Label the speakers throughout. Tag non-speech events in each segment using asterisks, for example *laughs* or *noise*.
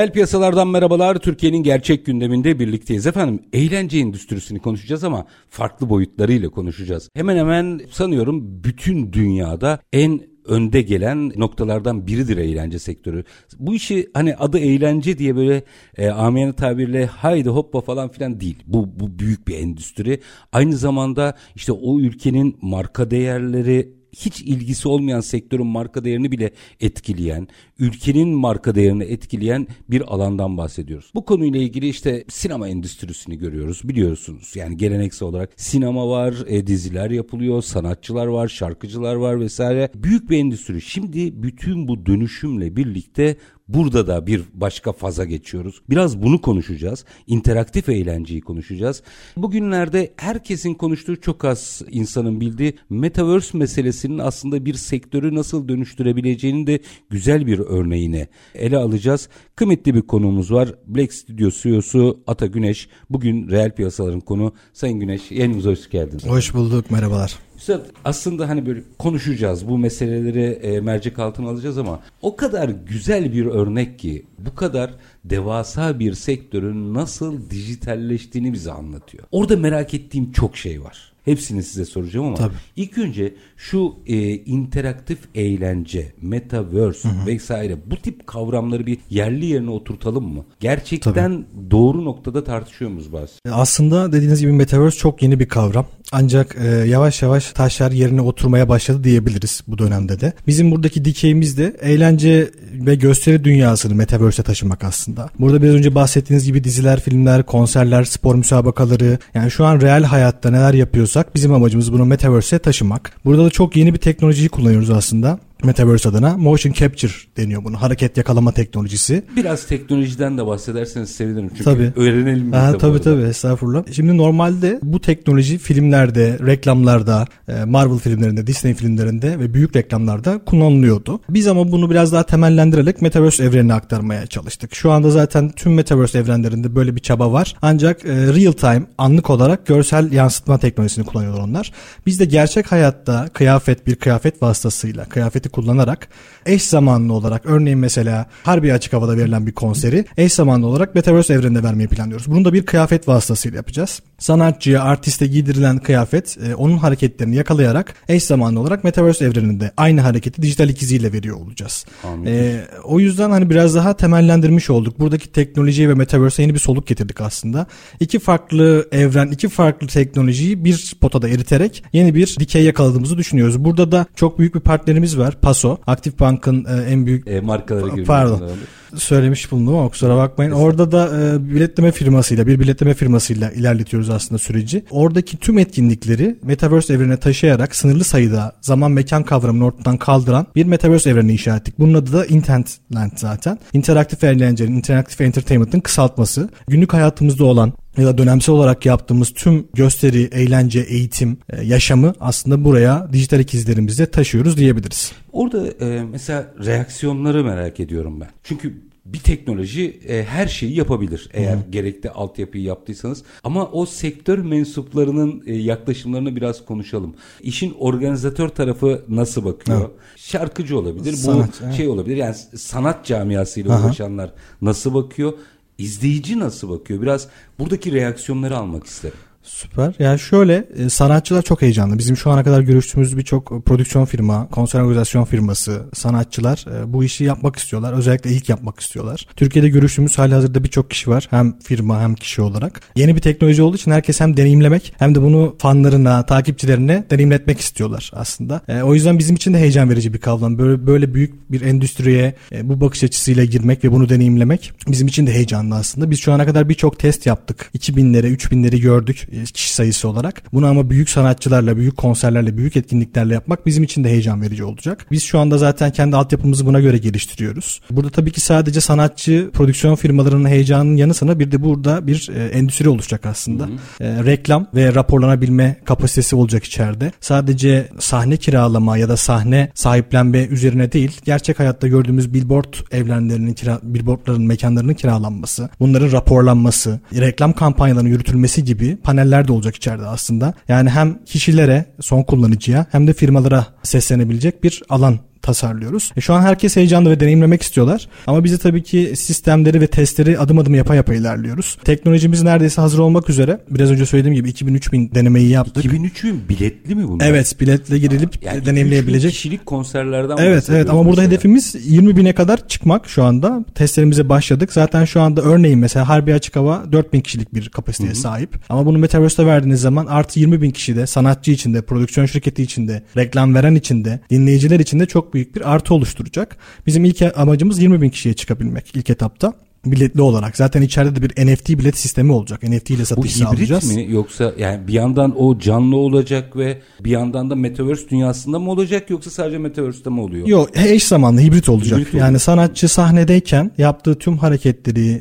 Speaker 1: Reel piyasalardan merhabalar. Türkiye'nin gerçek gündeminde birlikteyiz. Efendim eğlence endüstrisini konuşacağız ama farklı boyutlarıyla konuşacağız. Hemen hemen sanıyorum bütün dünyada en önde gelen noktalardan biridir eğlence sektörü. Bu işi hani adı eğlence diye böyle e, amiyane tabirle haydi hoppa falan filan değil. Bu, bu büyük bir endüstri. Aynı zamanda işte o ülkenin marka değerleri hiç ilgisi olmayan sektörün marka değerini bile etkileyen, ülkenin marka değerini etkileyen bir alandan bahsediyoruz. Bu konuyla ilgili işte sinema endüstrisini görüyoruz biliyorsunuz. Yani geleneksel olarak sinema var, e, diziler yapılıyor, sanatçılar var, şarkıcılar var vesaire. Büyük bir endüstri. Şimdi bütün bu dönüşümle birlikte Burada da bir başka faza geçiyoruz. Biraz bunu konuşacağız. İnteraktif eğlenceyi konuşacağız. Bugünlerde herkesin konuştuğu çok az insanın bildiği Metaverse meselesinin aslında bir sektörü nasıl dönüştürebileceğini de güzel bir örneğini ele alacağız. Kıymetli bir konuğumuz var. Black Studio CEO'su Ata Güneş. Bugün reel piyasaların konu. Sayın Güneş yayınımıza hoş geldiniz.
Speaker 2: Hoş bulduk merhabalar.
Speaker 1: Üstad aslında hani böyle konuşacağız bu meseleleri e, mercek altına alacağız ama o kadar güzel bir örnek ki bu kadar devasa bir sektörün nasıl dijitalleştiğini bize anlatıyor. Orada merak ettiğim çok şey var. Hepsini size soracağım ama
Speaker 2: Tabii.
Speaker 1: ilk önce şu e, interaktif eğlence, metaverse hı hı. vesaire bu tip kavramları bir yerli yerine oturtalım mı? Gerçekten Tabii. doğru noktada tartışıyor muyuz bazı?
Speaker 2: Aslında dediğiniz gibi metaverse çok yeni bir kavram. Ancak e, yavaş yavaş taşlar yerine oturmaya başladı diyebiliriz bu dönemde de. Bizim buradaki dikeyimiz de eğlence ve gösteri dünyasını metaverse'e taşımak aslında. Burada biraz önce bahsettiğiniz gibi diziler, filmler, konserler, spor müsabakaları yani şu an real hayatta neler yapıyorsak bizim amacımız bunu metaverse'e taşımak. Burada da çok yeni bir teknolojiyi kullanıyoruz aslında. Metaverse adına motion capture deniyor bunu. Hareket yakalama teknolojisi.
Speaker 1: Biraz teknolojiden de bahsederseniz sevinirim. Çünkü
Speaker 2: tabii.
Speaker 1: öğrenelim.
Speaker 2: Ha, tabii tabii estağfurullah. Şimdi normalde bu teknoloji filmlerde, reklamlarda, e, Marvel filmlerinde, Disney filmlerinde ve büyük reklamlarda kullanılıyordu. Biz ama bunu biraz daha temellendirerek Metaverse evrenine aktarmaya çalıştık. Şu anda zaten tüm Metaverse evrenlerinde böyle bir çaba var. Ancak e, real time, anlık olarak görsel yansıtma teknolojisini kullanıyorlar onlar. Biz de gerçek hayatta kıyafet bir kıyafet vasıtasıyla, kıyafeti kullanarak eş zamanlı olarak örneğin mesela harbi açık havada verilen bir konseri eş zamanlı olarak Metaverse evreninde vermeyi planlıyoruz. Bunu da bir kıyafet vasıtasıyla yapacağız. Sanatçıya, artiste giydirilen kıyafet e, onun hareketlerini yakalayarak eş zamanlı olarak Metaverse evreninde aynı hareketi dijital ikiziyle veriyor olacağız. E, o yüzden hani biraz daha temellendirmiş olduk. Buradaki teknolojiyi ve Metaverse'e yeni bir soluk getirdik aslında. İki farklı evren, iki farklı teknolojiyi bir potada eriterek yeni bir dikey yakaladığımızı düşünüyoruz. Burada da çok büyük bir partnerimiz var. Paso. Aktif Bank'ın e, en büyük
Speaker 1: e, markaları gibi.
Speaker 2: Pardon. Söylemiş bulundum ama kusura bakmayın. Orada da e, biletleme firmasıyla, bir biletleme firmasıyla ilerletiyoruz aslında süreci. Oradaki tüm etkinlikleri Metaverse evrenine taşıyarak sınırlı sayıda zaman mekan kavramını ortadan kaldıran bir Metaverse evreni inşa ettik. Bunun adı da Intentland zaten. İnteraktif eğlencenin, interaktif entertainment'ın kısaltması. Günlük hayatımızda olan ya da dönemsel olarak yaptığımız tüm gösteri, eğlence, eğitim, e, yaşamı aslında buraya dijital ikizlerimizle taşıyoruz diyebiliriz.
Speaker 1: Orada e, mesela reaksiyonları merak ediyorum ben. Çünkü bir teknoloji e, her şeyi yapabilir eğer Hı. gerekli altyapıyı yaptıysanız. Ama o sektör mensuplarının e, yaklaşımlarını biraz konuşalım. İşin organizatör tarafı nasıl bakıyor? Hı. Şarkıcı olabilir, sanat, bu evet. şey olabilir. Yani sanat camiasıyla Aha. uğraşanlar nasıl bakıyor? İzleyici nasıl bakıyor? Biraz buradaki reaksiyonları almak isterim.
Speaker 2: Süper. Yani şöyle e, sanatçılar çok heyecanlı. Bizim şu ana kadar görüştüğümüz birçok prodüksiyon firma, konser organizasyon firması, sanatçılar e, bu işi yapmak istiyorlar. Özellikle ilk yapmak istiyorlar. Türkiye'de görüştüğümüz hali hazırda birçok kişi var. Hem firma hem kişi olarak. Yeni bir teknoloji olduğu için herkes hem deneyimlemek hem de bunu fanlarına, takipçilerine deneyimletmek istiyorlar aslında. E, o yüzden bizim için de heyecan verici bir kavram. Böyle böyle büyük bir endüstriye bu bakış açısıyla girmek ve bunu deneyimlemek bizim için de heyecanlı aslında. Biz şu ana kadar birçok test yaptık. 2000'lere, 3000'leri gördük kişi sayısı olarak. Bunu ama büyük sanatçılarla, büyük konserlerle, büyük etkinliklerle yapmak bizim için de heyecan verici olacak. Biz şu anda zaten kendi altyapımızı buna göre geliştiriyoruz. Burada tabii ki sadece sanatçı, prodüksiyon firmalarının heyecanının yanı sıra bir de burada bir e, endüstri oluşacak aslında. E, reklam ve raporlanabilme kapasitesi olacak içeride. Sadece sahne kiralama ya da sahne sahiplenme üzerine değil, gerçek hayatta gördüğümüz billboard evrenlerinin kira, billboardların mekanlarının kiralanması, bunların raporlanması, reklam kampanyalarının yürütülmesi gibi paneller de olacak içeride aslında. Yani hem kişilere, son kullanıcıya hem de firmalara seslenebilecek bir alan tasarlıyoruz. E şu an herkes heyecanlı ve deneyimlemek istiyorlar. Ama bizi tabii ki sistemleri ve testleri adım adım yapa yapa ilerliyoruz. Teknolojimiz neredeyse hazır olmak üzere. Biraz önce söylediğim gibi 2000-3000 denemeyi yaptık.
Speaker 1: 2003'ün biletli mi bunlar?
Speaker 2: Evet biletle girilip yani deneyimleyebilecek.
Speaker 1: kişilik konserlerden
Speaker 2: Evet evet ama burada mesela. hedefimiz 20 bine kadar çıkmak şu anda. Testlerimize başladık. Zaten şu anda örneğin mesela Harbi Açık Hava 4000 kişilik bir kapasiteye Hı-hı. sahip. Ama bunu Metaverse'de verdiğiniz zaman artı 20 bin kişi de sanatçı içinde, prodüksiyon şirketi içinde, reklam veren içinde, dinleyiciler içinde çok büyük bir artı oluşturacak. Bizim ilk amacımız 20 bin kişiye çıkabilmek ilk etapta biletli olarak. Zaten içeride de bir NFT bilet sistemi olacak. NFT ile satış sağlayacağız.
Speaker 1: Bu hibrit mi yoksa yani bir yandan o canlı olacak ve bir yandan da Metaverse dünyasında mı olacak yoksa sadece Metaverse'de mi oluyor?
Speaker 2: Yok eş zamanlı hibrit olacak. Hibrit yani olacak. sanatçı sahnedeyken yaptığı tüm hareketleri,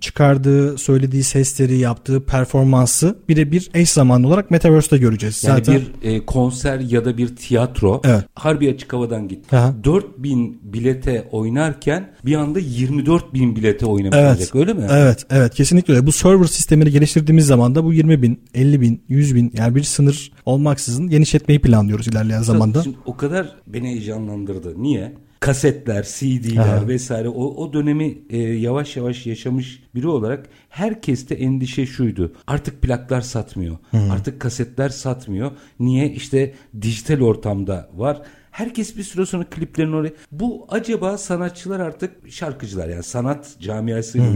Speaker 2: çıkardığı, söylediği sesleri, yaptığı performansı birebir eş zamanlı olarak Metaverse'de göreceğiz.
Speaker 1: Yani Zaten... bir e, konser ya da bir tiyatro evet. harbi açık havadan git. Aha. 4000 bilete oynarken bir anda 24 bin bilete oynayacak oynamış evet. olacak öyle mi?
Speaker 2: Evet evet kesinlikle öyle. Bu server sistemini geliştirdiğimiz zaman da bu 20 bin, 50 bin, 100 bin yani bir sınır olmaksızın genişletmeyi planlıyoruz ilerleyen zamanda. Şimdi
Speaker 1: o kadar beni heyecanlandırdı. Niye? kasetler, CD'ler Aha. vesaire o, o dönemi e, yavaş yavaş yaşamış biri olarak herkeste endişe şuydu. Artık plaklar satmıyor. Hı. Artık kasetler satmıyor. Niye? İşte dijital ortamda var. Herkes bir süre sonra kliplerini oraya. Bu acaba sanatçılar artık şarkıcılar yani sanat camiasıyla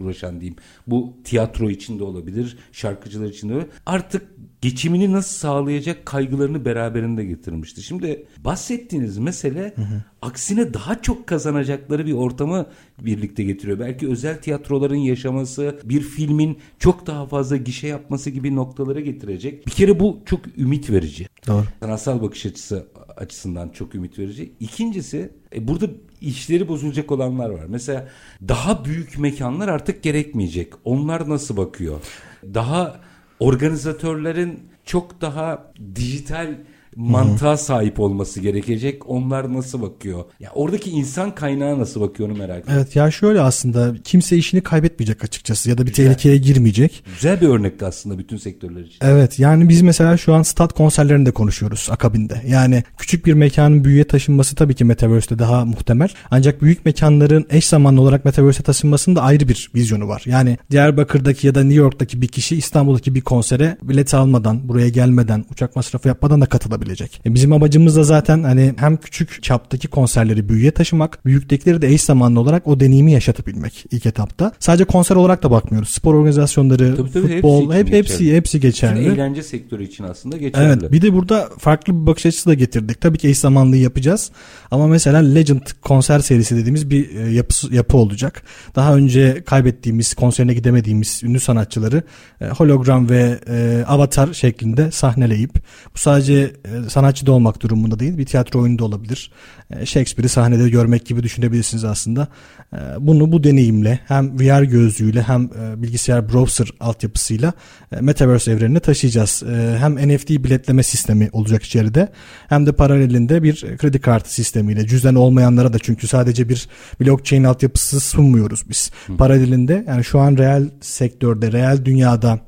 Speaker 1: uğraşan diyeyim. Bu tiyatro içinde olabilir, şarkıcılar içinde olabilir. Artık geçimini nasıl sağlayacak kaygılarını beraberinde getirmişti. Şimdi bahsettiğiniz mesele hı hı. aksine daha çok kazanacakları bir ortamı birlikte getiriyor. Belki özel tiyatroların yaşaması, bir filmin çok daha fazla gişe yapması gibi noktalara getirecek. Bir kere bu çok ümit verici.
Speaker 2: Doğru.
Speaker 1: Sanatsal bakış açısı açısından çok ümit verici. İkincisi e, burada işleri bozulacak olanlar var. Mesela daha büyük mekanlar artık gerekmeyecek. Onlar nasıl bakıyor? Daha organizatörlerin çok daha dijital mantığa sahip olması gerekecek. Onlar nasıl bakıyor? Ya oradaki insan kaynağı nasıl bakıyor onu merak ediyorum.
Speaker 2: Evet ya şöyle aslında kimse işini kaybetmeyecek açıkçası ya da bir Güzel. tehlikeye girmeyecek.
Speaker 1: Güzel bir örnekti aslında bütün sektörler için.
Speaker 2: Evet yani biz mesela şu an stat konserlerinde konuşuyoruz akabinde. Yani küçük bir mekanın büyüye taşınması tabii ki Metaverse'de daha muhtemel. Ancak büyük mekanların eş zamanlı olarak Metaverse'e taşınmasının da ayrı bir vizyonu var. Yani Diyarbakır'daki ya da New York'taki bir kişi İstanbul'daki bir konsere bilet almadan, buraya gelmeden, uçak masrafı yapmadan da katılabilir olabilecek. E bizim amacımız da zaten hani hem küçük çaptaki konserleri büyüye taşımak, büyüktekileri de eş zamanlı olarak o deneyimi yaşatabilmek ilk etapta. Sadece konser olarak da bakmıyoruz. Spor organizasyonları, tabii, tabii, futbol, hepsi, hep, hepsi, hepsi geçerli.
Speaker 1: Bütün eğlence sektörü için aslında geçerli.
Speaker 2: Evet. Bir de burada farklı bir bakış açısı da getirdik. Tabii ki eş zamanlı yapacağız. Ama mesela Legend konser serisi dediğimiz bir e, yapı, yapı olacak. Daha önce kaybettiğimiz, konserine gidemediğimiz ünlü sanatçıları e, hologram ve e, avatar şeklinde sahneleyip bu sadece sanatçı da olmak durumunda değil. Bir tiyatro oyunu da olabilir. E, Shakespeare'i sahnede görmek gibi düşünebilirsiniz aslında. E, bunu bu deneyimle hem VR gözlüğüyle hem bilgisayar browser altyapısıyla Metaverse evrenine taşıyacağız. Hem NFT biletleme sistemi olacak içeride hem de paralelinde bir kredi kartı sistemiyle cüzdan olmayanlara da çünkü sadece bir blockchain altyapısı sunmuyoruz biz. Hı. Paralelinde yani şu an reel sektörde, reel dünyada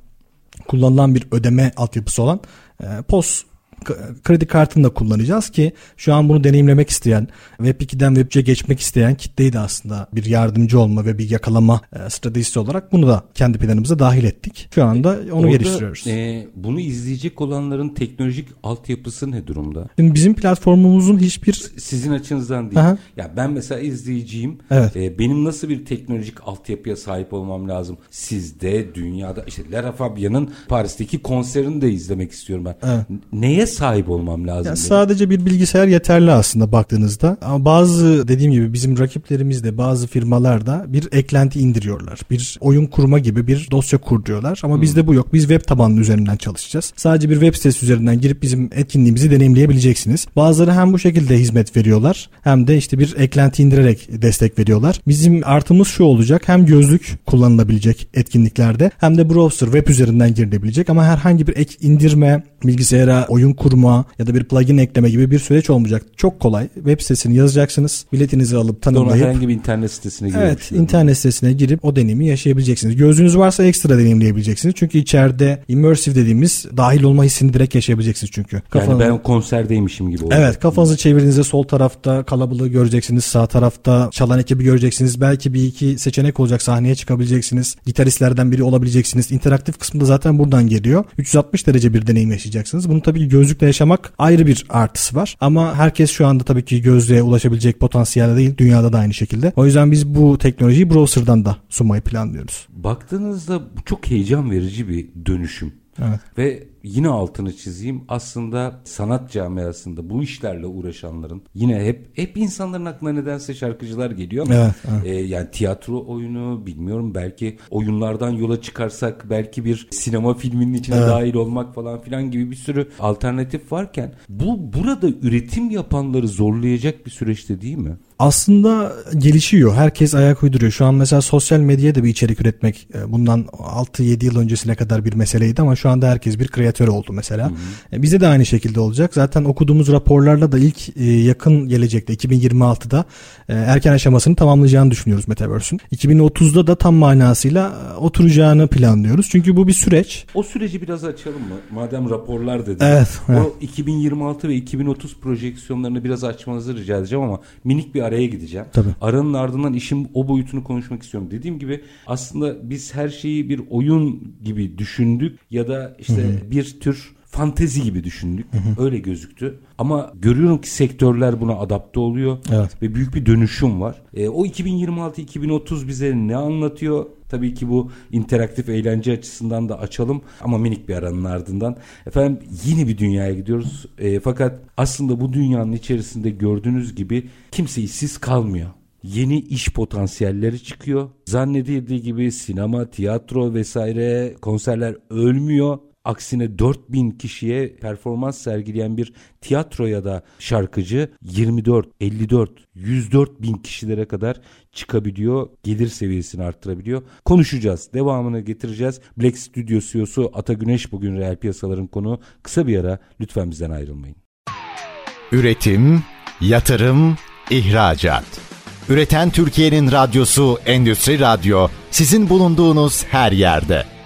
Speaker 2: kullanılan bir ödeme altyapısı olan POS kredi kartını da kullanacağız ki şu an bunu deneyimlemek isteyen Web 2'den Web 3'e geçmek isteyen kitleyi de aslında bir yardımcı olma ve bir yakalama e, stratejisi olarak bunu da kendi planımıza dahil ettik. Şu anda onu Orada, geliştiriyoruz.
Speaker 1: E, bunu izleyecek olanların teknolojik altyapısı ne durumda?
Speaker 2: Şimdi bizim platformumuzun hiçbir
Speaker 1: sizin açınızdan değil. Aha. Ya ben mesela izleyiciyim. Evet. E, benim nasıl bir teknolojik altyapıya sahip olmam lazım? Sizde, dünyada işte Lara Fabian'ın Paris'teki konserini de izlemek istiyorum ben. Evet. Neye sahip olmam lazım?
Speaker 2: Yani sadece bir bilgisayar yeterli aslında baktığınızda. Ama bazı dediğim gibi bizim rakiplerimiz de bazı firmalar da bir eklenti indiriyorlar. Bir oyun kurma gibi bir dosya kur diyorlar. Ama hmm. bizde bu yok. Biz web tabanlı üzerinden çalışacağız. Sadece bir web sitesi üzerinden girip bizim etkinliğimizi deneyimleyebileceksiniz. Bazıları hem bu şekilde hizmet veriyorlar hem de işte bir eklenti indirerek destek veriyorlar. Bizim artımız şu olacak. Hem gözlük kullanılabilecek etkinliklerde hem de browser web üzerinden girilebilecek ama herhangi bir ek indirme, bilgisayara oyun kurma ya da bir plugin ekleme gibi bir süreç olmayacak. Çok kolay. Web sitesini yazacaksınız. Biletinizi alıp tanımlayıp. Doğru,
Speaker 1: herhangi bir internet sitesine girip.
Speaker 2: Evet internet sitesine girip o deneyimi yaşayabileceksiniz. Gözünüz varsa ekstra deneyimleyebileceksiniz. Çünkü içeride immersive dediğimiz dahil olma hissini direkt yaşayabileceksiniz çünkü.
Speaker 1: Kafanı... Yani ben konserdeymişim gibi olacak.
Speaker 2: Evet kafanızı çevirdiğinizde sol tarafta kalabalığı göreceksiniz. Sağ tarafta çalan ekibi göreceksiniz. Belki bir iki seçenek olacak sahneye çıkabileceksiniz. Gitaristlerden biri olabileceksiniz. İnteraktif kısmı da zaten buradan geliyor. 360 derece bir deneyim yaşayacaksınız. Bunu tabii ki gözlükle yaşamak ayrı bir artısı var. Ama herkes şu anda tabii ki gözlüğe ulaşabilecek potansiyelde değil. Dünyada da aynı şekilde. O yüzden biz bu teknolojiyi browser'dan da sunmayı planlıyoruz.
Speaker 1: Baktığınızda çok heyecan verici bir dönüşüm.
Speaker 2: Evet.
Speaker 1: Ve yine altını çizeyim. Aslında sanat camiasında bu işlerle uğraşanların yine hep hep insanların aklına nedense şarkıcılar geliyor ama
Speaker 2: evet, evet.
Speaker 1: E, yani tiyatro oyunu bilmiyorum belki oyunlardan yola çıkarsak belki bir sinema filminin içine evet. dahil olmak falan filan gibi bir sürü alternatif varken bu burada üretim yapanları zorlayacak bir süreçte değil mi?
Speaker 2: aslında gelişiyor. Herkes ayak uyduruyor. Şu an mesela sosyal medyaya da bir içerik üretmek e, bundan 6-7 yıl öncesine kadar bir meseleydi ama şu anda herkes bir kreatör oldu mesela. Hı hı. E, bize de aynı şekilde olacak. Zaten okuduğumuz raporlarla da ilk e, yakın gelecekte 2026'da erken aşamasını tamamlayacağını düşünüyoruz Metaverse'ün. 2030'da da tam manasıyla oturacağını planlıyoruz. Çünkü bu bir süreç.
Speaker 1: O süreci biraz açalım mı? Madem raporlar dedin.
Speaker 2: Evet.
Speaker 1: O evet. 2026 ve 2030 projeksiyonlarını biraz açmanızı rica edeceğim ama minik bir araya gideceğim.
Speaker 2: Tabii.
Speaker 1: Aranın ardından işin o boyutunu konuşmak istiyorum. Dediğim gibi aslında biz her şeyi bir oyun gibi düşündük ya da işte Hı-hı. bir tür fantezi gibi düşündük. Hı hı. Öyle gözüktü. Ama görüyorum ki sektörler buna adapte oluyor.
Speaker 2: Evet.
Speaker 1: Ve büyük bir dönüşüm var. E, o 2026-2030 bize ne anlatıyor? Tabii ki bu interaktif eğlence açısından da açalım ama minik bir aranın ardından. Efendim yeni bir dünyaya gidiyoruz. E, fakat aslında bu dünyanın içerisinde gördüğünüz gibi kimse işsiz kalmıyor yeni iş potansiyelleri çıkıyor. Zannedildiği gibi sinema, tiyatro vesaire konserler ölmüyor. Aksine 4000 kişiye performans sergileyen bir tiyatro ya da şarkıcı 24, 54, 104 bin kişilere kadar çıkabiliyor. Gelir seviyesini arttırabiliyor. Konuşacağız. Devamını getireceğiz. Black Studio CEO'su Ata Güneş bugün reel piyasaların konu. Kısa bir ara lütfen bizden ayrılmayın.
Speaker 3: Üretim, yatırım, ihracat. Üreten Türkiye'nin radyosu Endüstri Radyo sizin bulunduğunuz her yerde.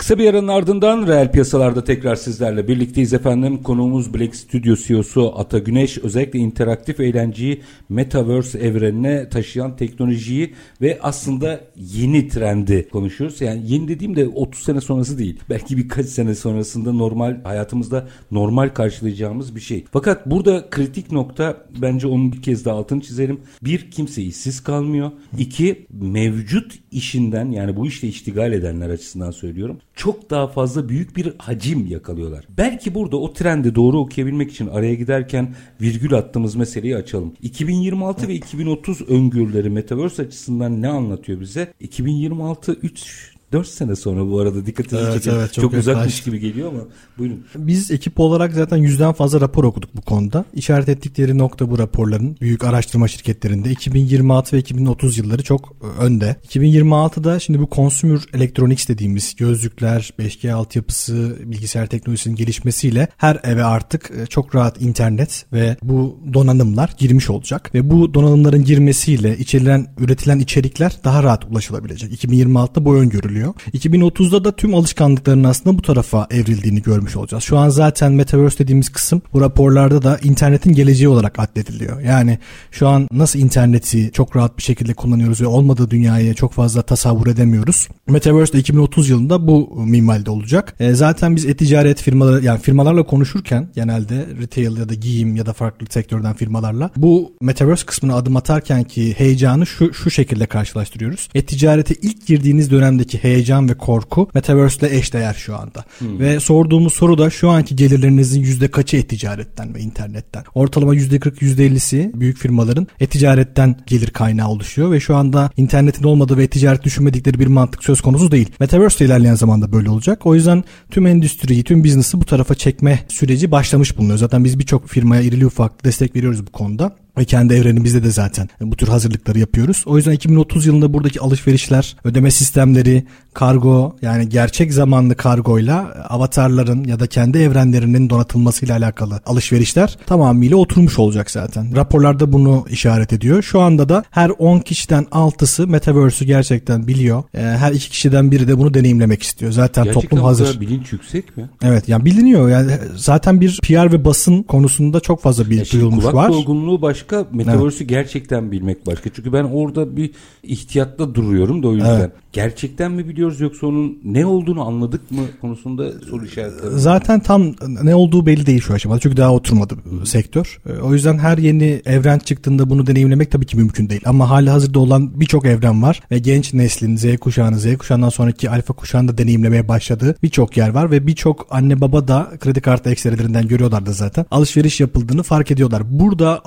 Speaker 1: Kısa bir aranın ardından reel piyasalarda tekrar sizlerle birlikteyiz efendim. Konuğumuz Black Studio CEO'su Ata Güneş özellikle interaktif eğlenceyi Metaverse evrenine taşıyan teknolojiyi ve aslında yeni trendi konuşuyoruz. Yani yeni dediğimde 30 sene sonrası değil. Belki birkaç sene sonrasında normal hayatımızda normal karşılayacağımız bir şey. Fakat burada kritik nokta bence onun bir kez daha altını çizelim. Bir kimse işsiz kalmıyor. İki mevcut işinden yani bu işte iştigal edenler açısından söylüyorum çok daha fazla büyük bir hacim yakalıyorlar. Belki burada o trendi doğru okuyabilmek için araya giderken virgül attığımız meseleyi açalım. 2026 ve 2030 öngörüleri Metaverse açısından ne anlatıyor bize? 2026 3 4 sene sonra bu arada dikkatinizi
Speaker 2: Evet,
Speaker 1: çekiyor.
Speaker 2: evet,
Speaker 1: çok,
Speaker 2: çok
Speaker 1: uzakmış gibi geliyor ama buyurun.
Speaker 2: Biz ekip olarak zaten yüzden fazla rapor okuduk bu konuda. İşaret ettikleri nokta bu raporların büyük araştırma şirketlerinde 2026 ve 2030 yılları çok e, önde. 2026'da şimdi bu consumer electronics dediğimiz gözlükler, 5G altyapısı, bilgisayar teknolojisinin gelişmesiyle her eve artık e, çok rahat internet ve bu donanımlar girmiş olacak ve bu donanımların girmesiyle içerilen üretilen içerikler daha rahat ulaşılabilecek. 2026'da bu öngörülüyor. 2030'da da tüm alışkanlıkların aslında bu tarafa evrildiğini görmüş olacağız. Şu an zaten metaverse dediğimiz kısım bu raporlarda da internetin geleceği olarak addediliyor. Yani şu an nasıl interneti çok rahat bir şekilde kullanıyoruz ve olmadığı dünyayı çok fazla tasavvur edemiyoruz. Metaverse de 2030 yılında bu minvalde olacak. E, zaten biz e-ticaret firmaları yani firmalarla konuşurken genelde retail ya da giyim ya da farklı sektörden firmalarla bu metaverse kısmına adım atarken ki heyecanı şu şu şekilde karşılaştırıyoruz. E-ticarete ilk girdiğiniz dönemdeki heyecan ve korku metaverse ile eşdeğer şu anda. Ve sorduğumuz soru da şu anki gelirlerinizin yüzde kaçı e-ticaretten ve internetten? Ortalama yüzde 40 yüzde 50'si büyük firmaların e-ticaretten gelir kaynağı oluşuyor ve şu anda internetin olmadığı ve e-ticaret düşünmedikleri bir mantık söz konusu değil. Metaverse de ilerleyen zamanda böyle olacak. O yüzden tüm endüstriyi, tüm biznesi bu tarafa çekme süreci başlamış bulunuyor. Zaten biz birçok firmaya irili ufaklı destek veriyoruz bu konuda ve kendi evrenimizde de zaten bu tür hazırlıkları yapıyoruz. O yüzden 2030 yılında buradaki alışverişler, ödeme sistemleri, kargo yani gerçek zamanlı kargoyla avatarların ya da kendi evrenlerinin donatılmasıyla alakalı alışverişler tamamıyla oturmuş olacak zaten. Raporlarda bunu işaret ediyor. Şu anda da her 10 kişiden 6'sı Metaverse'ü gerçekten biliyor. Ee, Her 2 kişiden biri de bunu deneyimlemek istiyor. Zaten
Speaker 1: Gerçekten
Speaker 2: toplum hazır.
Speaker 1: bilinç yüksek mi?
Speaker 2: Evet yani biliniyor yani zaten bir PR ve basın konusunda çok fazla bir
Speaker 1: şimdi
Speaker 2: duyulmuş
Speaker 1: kulak
Speaker 2: var.
Speaker 1: dolgunluğu başka, metaverse'ü gerçekten bilmek başka. Çünkü ben orada bir ihtiyatta duruyorum da o yüzden.
Speaker 2: Evet.
Speaker 1: Gerçekten mi biliyoruz yoksa onun ne olduğunu anladık mı konusunda soru işaretleri.
Speaker 2: Zaten tam ne olduğu belli değil şu aşamada. Çünkü daha oturmadı sektör. E, O yüzden her yeni evren çıktığında bunu deneyimlemek tabii ki mümkün değil. Ama hali hazırda olan birçok evren var. Ve genç neslin Z kuşağını, Z kuşağından sonraki alfa kuşağını da deneyimlemeye başladığı birçok yer var. Ve birçok anne baba da kredi kartı ekstrelerinden görüyorlardı zaten. Alışveriş yapıldığını fark ediyorlar. Burada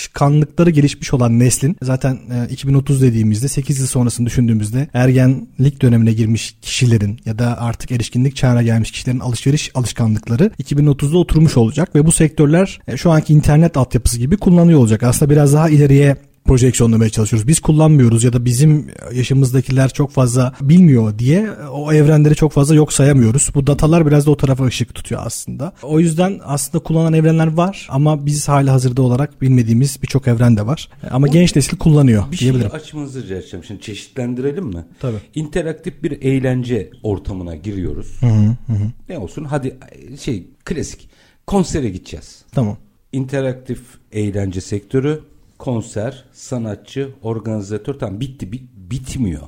Speaker 2: alışkanlıkları gelişmiş olan neslin zaten e, 2030 dediğimizde 8 yıl sonrasını düşündüğümüzde ergenlik dönemine girmiş kişilerin ya da artık erişkinlik çağına gelmiş kişilerin alışveriş alışkanlıkları 2030'da oturmuş olacak ve bu sektörler e, şu anki internet altyapısı gibi kullanıyor olacak. Aslında biraz daha ileriye projeksiyonlamaya çalışıyoruz. Biz kullanmıyoruz ya da bizim yaşımızdakiler çok fazla bilmiyor diye o evrenleri çok fazla yok sayamıyoruz. Bu datalar biraz da o tarafa ışık tutuyor aslında. O yüzden aslında kullanan evrenler var ama biz hali hazırda olarak bilmediğimiz birçok evren de var. Ama genç nesil kullanıyor
Speaker 1: Bir şey
Speaker 2: diyebilirim.
Speaker 1: açmanızı rica edeceğim. Şimdi çeşitlendirelim mi?
Speaker 2: Tabii.
Speaker 1: İnteraktif bir eğlence ortamına giriyoruz. Ne olsun? Hadi şey klasik. Konsere gideceğiz.
Speaker 2: Tamam.
Speaker 1: İnteraktif eğlence sektörü, konser, sanatçı, organizatör tam bitti bit, bitmiyor.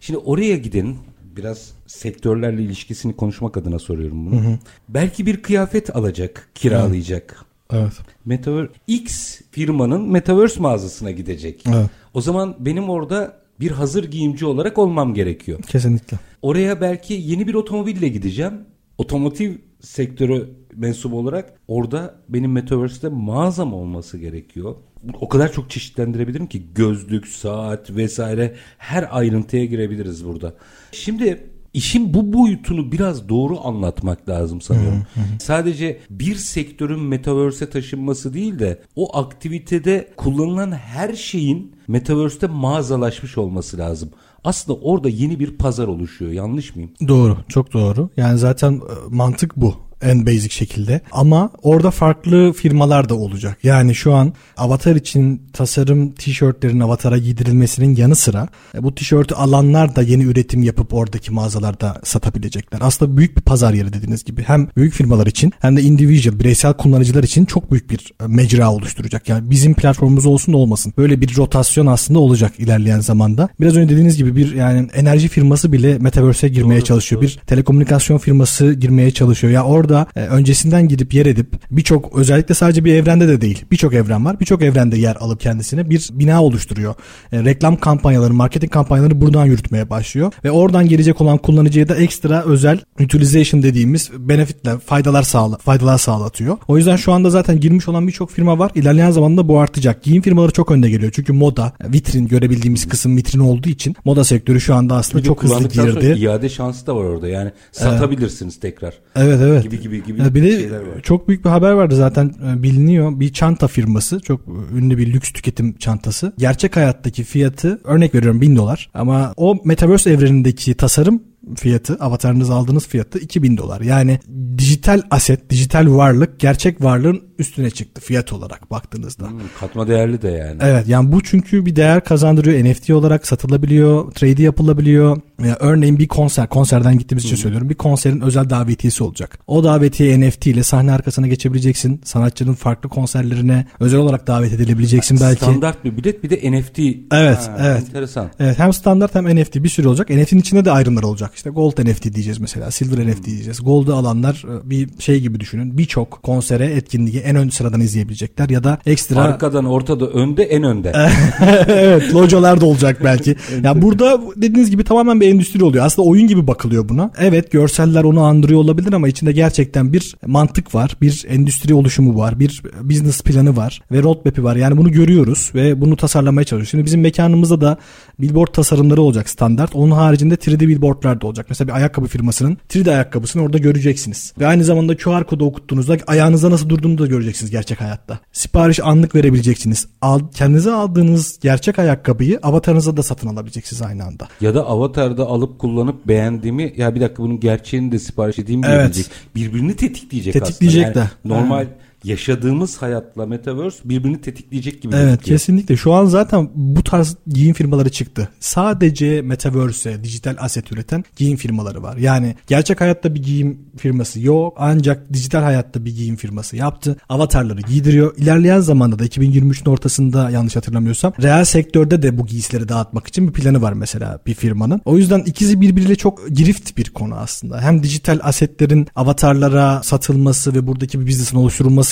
Speaker 1: Şimdi oraya gidin biraz sektörlerle ilişkisini konuşmak adına soruyorum bunu. Belki bir kıyafet alacak, kiralayacak.
Speaker 2: Evet.
Speaker 1: Metaverse X firmanın Metaverse mağazasına gidecek.
Speaker 2: Evet.
Speaker 1: O zaman benim orada bir hazır giyimci olarak olmam gerekiyor.
Speaker 2: Kesinlikle.
Speaker 1: Oraya belki yeni bir otomobille gideceğim. Otomotiv sektörü mensubu olarak orada benim Metaverse'de mağazam olması gerekiyor. O kadar çok çeşitlendirebilirim ki gözlük, saat vesaire her ayrıntıya girebiliriz burada. Şimdi işin bu boyutunu biraz doğru anlatmak lazım sanıyorum. Sadece bir sektörün Metaverse'e taşınması değil de o aktivitede kullanılan her şeyin Metaverse'te mağazalaşmış olması lazım. Aslında orada yeni bir pazar oluşuyor. Yanlış mıyım?
Speaker 2: Doğru. Çok doğru. Yani zaten e, mantık bu en basic şekilde. Ama orada farklı firmalar da olacak. Yani şu an avatar için tasarım tişörtlerin avatara giydirilmesinin yanı sıra e, bu tişörtü alanlar da yeni üretim yapıp oradaki mağazalarda satabilecekler. Aslında büyük bir pazar yeri dediğiniz gibi. Hem büyük firmalar için hem de individual, bireysel kullanıcılar için çok büyük bir e, mecra oluşturacak. Yani bizim platformumuz olsun da olmasın. Böyle bir rotasyon aslında olacak ilerleyen zamanda. Biraz önce dediğiniz gibi bir yani enerji firması bile metaverse'e girmeye
Speaker 1: Doğru,
Speaker 2: çalışıyor.
Speaker 1: doğru.
Speaker 2: Bir telekomünikasyon firması girmeye çalışıyor. Ya orada orada e, öncesinden gidip yer edip birçok özellikle sadece bir evrende de değil birçok evren var. Birçok evrende yer alıp kendisine bir bina oluşturuyor. E, reklam kampanyaları, marketing kampanyaları buradan yürütmeye başlıyor ve oradan gelecek olan kullanıcıya da ekstra özel utilization dediğimiz benefitler, faydalar sağla, faydalar sağlatıyor. O yüzden şu anda zaten girmiş olan birçok firma var. İlerleyen zamanda bu artacak. Giyim firmaları çok önde geliyor. Çünkü moda, vitrin görebildiğimiz kısım vitrin olduğu için moda sektörü şu anda aslında çok hızlı girdi.
Speaker 1: iade şansı da var orada. Yani satabilirsiniz tekrar.
Speaker 2: Evet evet.
Speaker 1: Gibi gibi gibi
Speaker 2: Ya bir de
Speaker 1: şeyler var.
Speaker 2: çok büyük bir haber vardı zaten e, biliniyor. Bir çanta firması çok ünlü bir lüks tüketim çantası. Gerçek hayattaki fiyatı örnek veriyorum 1000 dolar ama o metaverse evrenindeki tasarım fiyatı, avatarınızı aldığınız fiyatı 2000 dolar. Yani dijital aset, dijital varlık gerçek varlığın üstüne çıktı fiyat olarak baktığınızda.
Speaker 1: Hmm, katma değerli de yani.
Speaker 2: Evet yani bu çünkü bir değer kazandırıyor. NFT olarak satılabiliyor, trade yapılabiliyor. Ya örneğin bir konser, konserden gittiğimiz için söylüyorum. Bir konserin özel davetiyesi olacak. O davetiye NFT ile sahne arkasına geçebileceksin. Sanatçının farklı konserlerine özel olarak davet edilebileceksin belki.
Speaker 1: Standart bir bilet bir de NFT.
Speaker 2: Evet,
Speaker 1: Ha,
Speaker 2: evet.
Speaker 1: Enteresan.
Speaker 2: Evet hem standart hem NFT bir sürü olacak. NFT'nin içinde de ayrımlar olacak. İşte gold NFT diyeceğiz mesela. Silver NFT diyeceğiz. Gold'u alanlar e, bir şey gibi düşünün. Birçok konsere, etkinliği en ön sıradan izleyebilecekler ya da ekstra
Speaker 1: Arkadan, ortada, önde, en önde. *laughs*
Speaker 2: evet localar da olacak belki. *laughs* ya burada dediğiniz gibi tamamen bir endüstri oluyor. Aslında oyun gibi bakılıyor buna. Evet görseller onu andırıyor olabilir ama içinde gerçekten bir mantık var. Bir endüstri oluşumu var. Bir business planı var. Ve roadmap'i var. Yani bunu görüyoruz ve bunu tasarlamaya çalışıyoruz. Şimdi bizim mekanımızda da billboard tasarımları olacak standart. Onun haricinde 3D billboardlar da olacak. Mesela bir ayakkabı firmasının 3D ayakkabısını orada göreceksiniz. Ve aynı zamanda QR kodu okuttuğunuzda ayağınızda nasıl durduğunu da göreceksiniz gerçek hayatta. Sipariş anlık verebileceksiniz. Al, kendinize aldığınız gerçek ayakkabıyı avatarınıza da satın alabileceksiniz aynı anda.
Speaker 1: Ya da avatarda alıp kullanıp beğendiğimi ya bir dakika bunun gerçeğini de sipariş edeyim
Speaker 2: Evet.
Speaker 1: Birbirini tetikleyecek,
Speaker 2: Tetikleyecek
Speaker 1: aslında.
Speaker 2: de.
Speaker 1: Yani normal yaşadığımız hayatla metaverse birbirini tetikleyecek gibi
Speaker 2: Evet
Speaker 1: gözüküyor.
Speaker 2: kesinlikle. Şu an zaten bu tarz giyim firmaları çıktı. Sadece metaverse'e dijital aset üreten giyim firmaları var. Yani gerçek hayatta bir giyim firması yok. Ancak dijital hayatta bir giyim firması yaptı. Avatarları giydiriyor. İlerleyen zamanda da 2023'ün ortasında yanlış hatırlamıyorsam reel sektörde de bu giysileri dağıtmak için bir planı var mesela bir firmanın. O yüzden ikisi birbiriyle çok girift bir konu aslında. Hem dijital asetlerin avatarlara satılması ve buradaki bir business'ın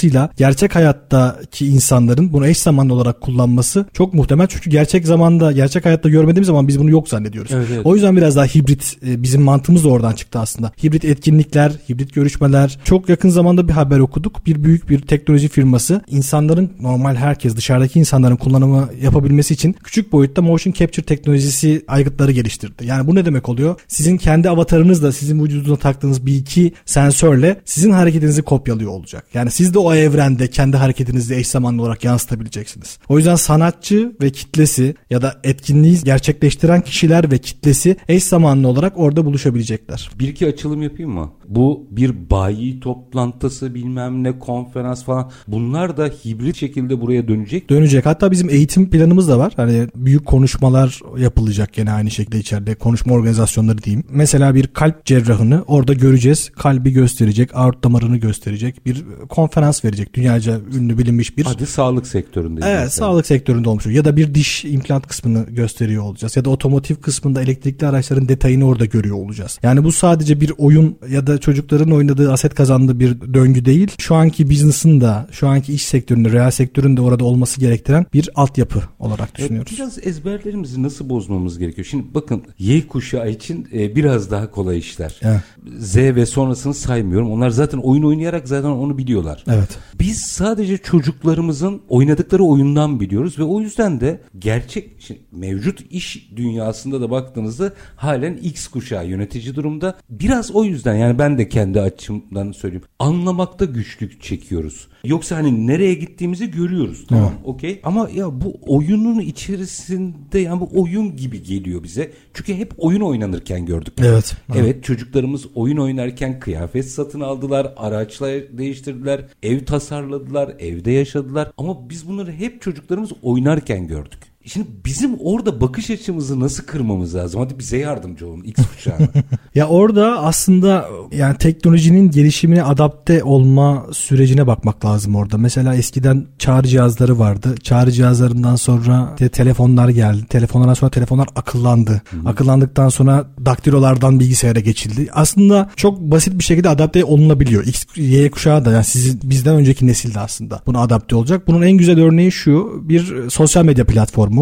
Speaker 2: oluşturulmasıyla gerçek hayattaki insanların bunu eş zamanlı olarak kullanması çok muhtemel. Çünkü gerçek zamanda, gerçek hayatta görmediğimiz zaman biz bunu yok zannediyoruz.
Speaker 1: Evet, evet.
Speaker 2: O yüzden biraz daha hibrit e, bizim mantığımız da oradan çıktı aslında. Hibrit etkinlikler, hibrit görüşmeler. Çok yakın zamanda bir haber okuduk. Bir büyük bir teknoloji firması insanların normal herkes dışarıdaki insanların kullanımı yapabilmesi için küçük boyutta motion capture teknolojisi aygıtları geliştirdi. Yani bu ne demek oluyor? Sizin kendi avatarınızla sizin vücudunuza taktığınız bir iki sensörle sizin hareketinizi kopyalıyor olacak. Yani siz de o evrende kendi hareketinizi eş zamanlı olarak yansıtabileceksiniz. O yüzden sanatçı ve kitlesi ya da etkinliği gerçekleştiren kişiler ve kitlesi eş zamanlı olarak orada buluşabilecekler.
Speaker 1: Bir iki açılım yapayım mı? Bu bir bayi toplantısı bilmem ne konferans falan bunlar da hibrit şekilde buraya dönecek.
Speaker 2: Dönecek. Hatta bizim eğitim planımız da var. Hani büyük konuşmalar yapılacak gene aynı şekilde içeride. Konuşma organizasyonları diyeyim. Mesela bir kalp cerrahını orada göreceğiz. Kalbi gösterecek, aort damarını gösterecek. Bir konferans verecek. Dünyaca ünlü bilinmiş bir
Speaker 1: Hadi sağlık sektöründe.
Speaker 2: Evet
Speaker 1: mesela.
Speaker 2: sağlık sektöründe olmuş. Ya da bir diş implant kısmını gösteriyor olacağız. Ya da otomotiv kısmında elektrikli araçların detayını orada görüyor olacağız. Yani bu sadece bir oyun ya da çocukların oynadığı aset kazandığı bir döngü değil. Şu anki business'ın da şu anki iş sektöründe, reel sektörün de orada olması gerektiren bir altyapı olarak
Speaker 1: Evet,
Speaker 2: düşünüyoruz.
Speaker 1: biraz ezberlerimizi nasıl bozmamız gerekiyor? Şimdi bakın Y kuşağı için e, biraz daha kolay işler.
Speaker 2: Evet.
Speaker 1: Z ve sonrasını saymıyorum. Onlar zaten oyun oynayarak zaten onu biliyorlar.
Speaker 2: Evet.
Speaker 1: Biz sadece çocuklarımızın oynadıkları oyundan biliyoruz ve o yüzden de gerçek şimdi mevcut iş dünyasında da baktığınızda halen X kuşağı yönetici durumda. Biraz o yüzden yani ben de kendi açımdan söyleyeyim. Anlamakta güçlük çekiyoruz. Yoksa hani nereye gittiğimizi görüyoruz. Tamam okey. Ama ya bu oyunun içerisinde yani bu oyun gibi geliyor bize. Çünkü hep oyun oynanırken gördük.
Speaker 2: Evet.
Speaker 1: Evet çocuklarımız oyun oynarken kıyafet satın aldılar, araçlar değiştirdiler, ev tasarladılar, evde yaşadılar. Ama biz bunları hep çocuklarımız oynarken gördük. Şimdi bizim orada bakış açımızı nasıl kırmamız lazım? Hadi bize yardımcı olun X kuşağına. *laughs*
Speaker 2: ya orada aslında yani teknolojinin gelişimine adapte olma sürecine bakmak lazım orada. Mesela eskiden çağrı cihazları vardı. Çağrı cihazlarından sonra işte telefonlar geldi. Telefonlardan sonra telefonlar akıllandı. Hı-hı. Akıllandıktan sonra daktilolardan bilgisayara geçildi. Aslında çok basit bir şekilde adapte olunabiliyor. X, Y kuşağı da yani sizin bizden önceki nesilde aslında buna adapte olacak. Bunun en güzel örneği şu. Bir sosyal medya platformu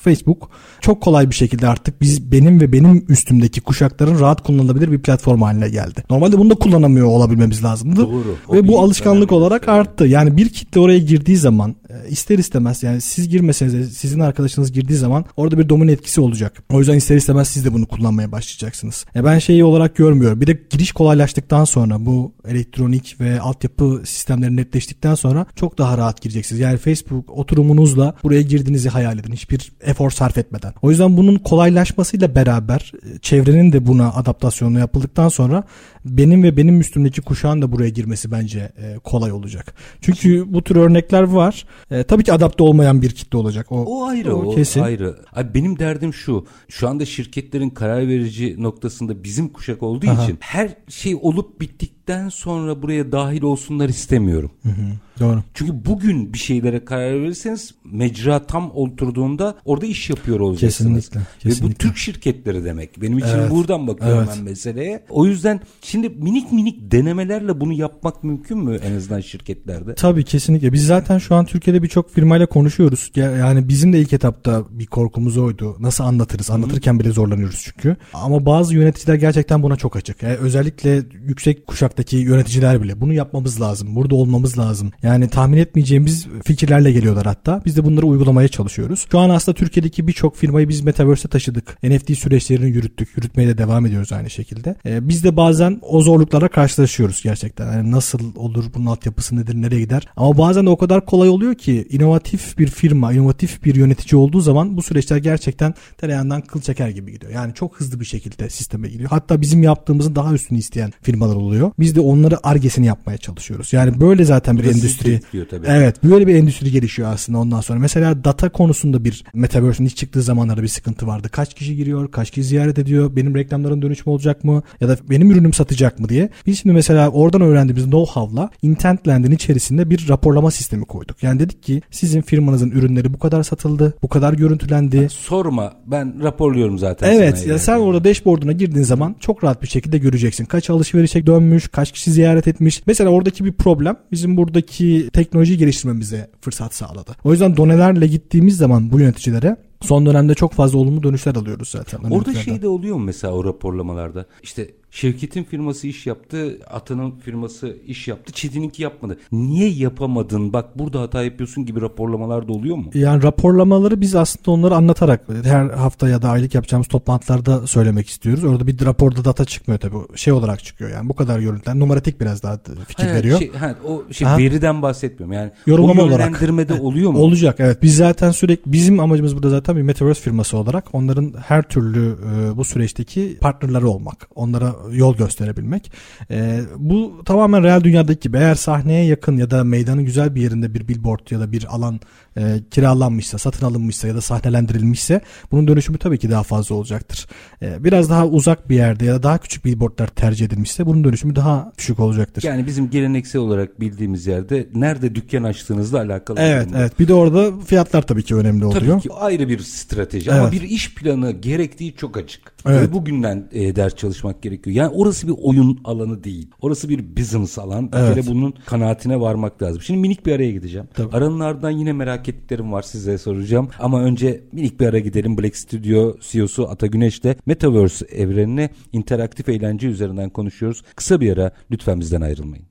Speaker 2: Facebook çok kolay bir şekilde artık biz benim ve benim üstümdeki kuşakların rahat kullanılabilir bir platform haline geldi. Normalde bunu da kullanamıyor olabilmemiz lazımdı.
Speaker 1: Doğru.
Speaker 2: Ve bu alışkanlık olarak arttı. Yani bir kitle oraya girdiği zaman e, ister istemez yani siz girmeseniz de sizin arkadaşınız girdiği zaman orada bir domino etkisi olacak. O yüzden ister istemez siz de bunu kullanmaya başlayacaksınız. Ya ben şeyi olarak görmüyorum. Bir de giriş kolaylaştıktan sonra bu elektronik ve altyapı sistemleri netleştikten sonra çok daha rahat gireceksiniz. Yani Facebook oturumunuzla buraya girdiğinizi hayal edin. Hiçbir efor sarf etmeden. O yüzden bunun kolaylaşmasıyla beraber e, çevrenin de buna adaptasyonu yapıldıktan sonra benim ve benim üstümdeki kuşağın da buraya girmesi bence e, kolay olacak. Çünkü bu tür örnekler var. E, tabii ki adapte olmayan bir kitle olacak. O,
Speaker 1: o ayrı, o, kesin. ayrı. Abi benim derdim şu. Şu anda şirketlerin karar verici noktasında bizim kuşak olduğu Aha. için her şey olup bittikten sonra buraya dahil olsunlar istemiyorum.
Speaker 2: Hı hı. Doğru.
Speaker 1: Çünkü bugün bir şeylere karar verirseniz mecra tam oturduğunda orada iş yapıyor olacaksınız.
Speaker 2: Kesinlikle. kesinlikle.
Speaker 1: Ve bu Türk şirketleri demek. Benim için evet. buradan bakıyorum evet. ben meseleye. O yüzden şimdi minik minik denemelerle bunu yapmak mümkün mü en azından şirketlerde?
Speaker 2: Tabii kesinlikle. Biz zaten şu an Türkiye'de birçok firmayla konuşuyoruz. Yani bizim de ilk etapta bir korkumuz oydu. Nasıl anlatırız? Anlatırken bile zorlanıyoruz çünkü. Ama bazı yöneticiler gerçekten buna çok açık. Yani özellikle yüksek kuşaktaki yöneticiler bile bunu yapmamız lazım. Burada olmamız lazım. Yani tahmin etmeyeceğimiz fikirlerle geliyorlar hatta. Biz de bunları uygulamaya çalışıyoruz. Şu an aslında Türkiye'deki birçok firmayı biz Metaverse'e taşıdık. NFT süreçlerini yürüttük. Yürütmeye de devam ediyoruz aynı şekilde. Ee, biz de bazen o zorluklara karşılaşıyoruz gerçekten. Yani nasıl olur, bunun altyapısı nedir, nereye gider? Ama bazen de o kadar kolay oluyor ki inovatif bir firma, inovatif bir yönetici olduğu zaman bu süreçler gerçekten tereyağından kıl çeker gibi gidiyor. Yani çok hızlı bir şekilde sisteme giriyor. Hatta bizim yaptığımızın daha üstünü isteyen firmalar oluyor. Biz de onları argesini yapmaya çalışıyoruz. Yani böyle zaten bir endüstri endüstri. Tabii. Evet böyle bir endüstri gelişiyor aslında ondan sonra. Mesela data konusunda bir Metaverse'ün ilk çıktığı zamanlarda bir sıkıntı vardı. Kaç kişi giriyor, kaç kişi ziyaret ediyor, benim reklamların dönüşümü olacak mı ya da benim ürünüm satacak mı diye. Biz şimdi mesela oradan öğrendiğimiz know-how'la Intentland'in içerisinde bir raporlama sistemi koyduk. Yani dedik ki sizin firmanızın ürünleri bu kadar satıldı, bu kadar görüntülendi.
Speaker 1: Yani sorma ben raporluyorum zaten.
Speaker 2: Evet ya sen orada dashboard'una girdiğin zaman çok rahat bir şekilde göreceksin. Kaç alışverişe dönmüş, kaç kişi ziyaret etmiş. Mesela oradaki bir problem bizim buradaki teknoloji geliştirmemize fırsat sağladı. O yüzden donelerle gittiğimiz zaman bu yöneticilere son dönemde çok fazla olumlu dönüşler alıyoruz zaten.
Speaker 1: Orada şey de oluyor mu mesela o raporlamalarda? İşte Şevket'in firması iş yaptı, Atan'ın firması iş yaptı, Çetin'inki yapmadı. Niye yapamadın? Bak burada hata yapıyorsun gibi raporlamalar da oluyor mu?
Speaker 2: Yani raporlamaları biz aslında onları anlatarak her hafta ya da aylık yapacağımız toplantılarda söylemek istiyoruz. Orada bir raporda data çıkmıyor tabii. Şey olarak çıkıyor yani bu kadar görüntüler. Numaratik biraz daha fikir
Speaker 1: ha,
Speaker 2: veriyor.
Speaker 1: Şey, ha, o şey Aha. veriden bahsetmiyorum. Yani Yorumlama o yönlendirmede olarak. oluyor mu? *laughs*
Speaker 2: Olacak evet. Biz zaten sürekli bizim amacımız burada zaten bir Metaverse firması olarak onların her türlü e, bu süreçteki partnerleri olmak. Onlara yol gösterebilmek. E, bu tamamen real dünyadaki gibi eğer sahneye yakın ya da meydanın güzel bir yerinde bir billboard ya da bir alan e, kiralanmışsa, satın alınmışsa ya da sahnelendirilmişse bunun dönüşümü tabii ki daha fazla olacaktır. E, biraz daha uzak bir yerde ya da daha küçük billboardlar tercih edilmişse bunun dönüşümü daha düşük olacaktır.
Speaker 1: Yani bizim geleneksel olarak bildiğimiz yerde nerede dükkan açtığınızla alakalı.
Speaker 2: Evet, evet. Bir de orada fiyatlar tabii ki önemli oluyor.
Speaker 1: Tabii ki ayrı bir strateji evet. ama bir iş planı gerektiği çok açık. Evet. Ve bugünden e, ders çalışmak gerekiyor. Yani orası bir oyun alanı değil. Orası bir business alan. Bir evet. kere bunun kanaatine varmak lazım. Şimdi minik bir araya gideceğim. Tabii. Aranın yine merak ettiklerim var size soracağım. Ama önce minik bir ara gidelim. Black Studio CEO'su Ata Güneş'le Metaverse evrenini interaktif eğlence üzerinden konuşuyoruz. Kısa bir ara lütfen bizden ayrılmayın.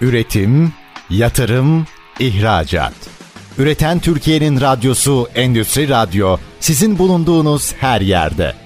Speaker 3: Üretim, yatırım, ihracat. Üreten Türkiye'nin radyosu Endüstri Radyo sizin bulunduğunuz her yerde.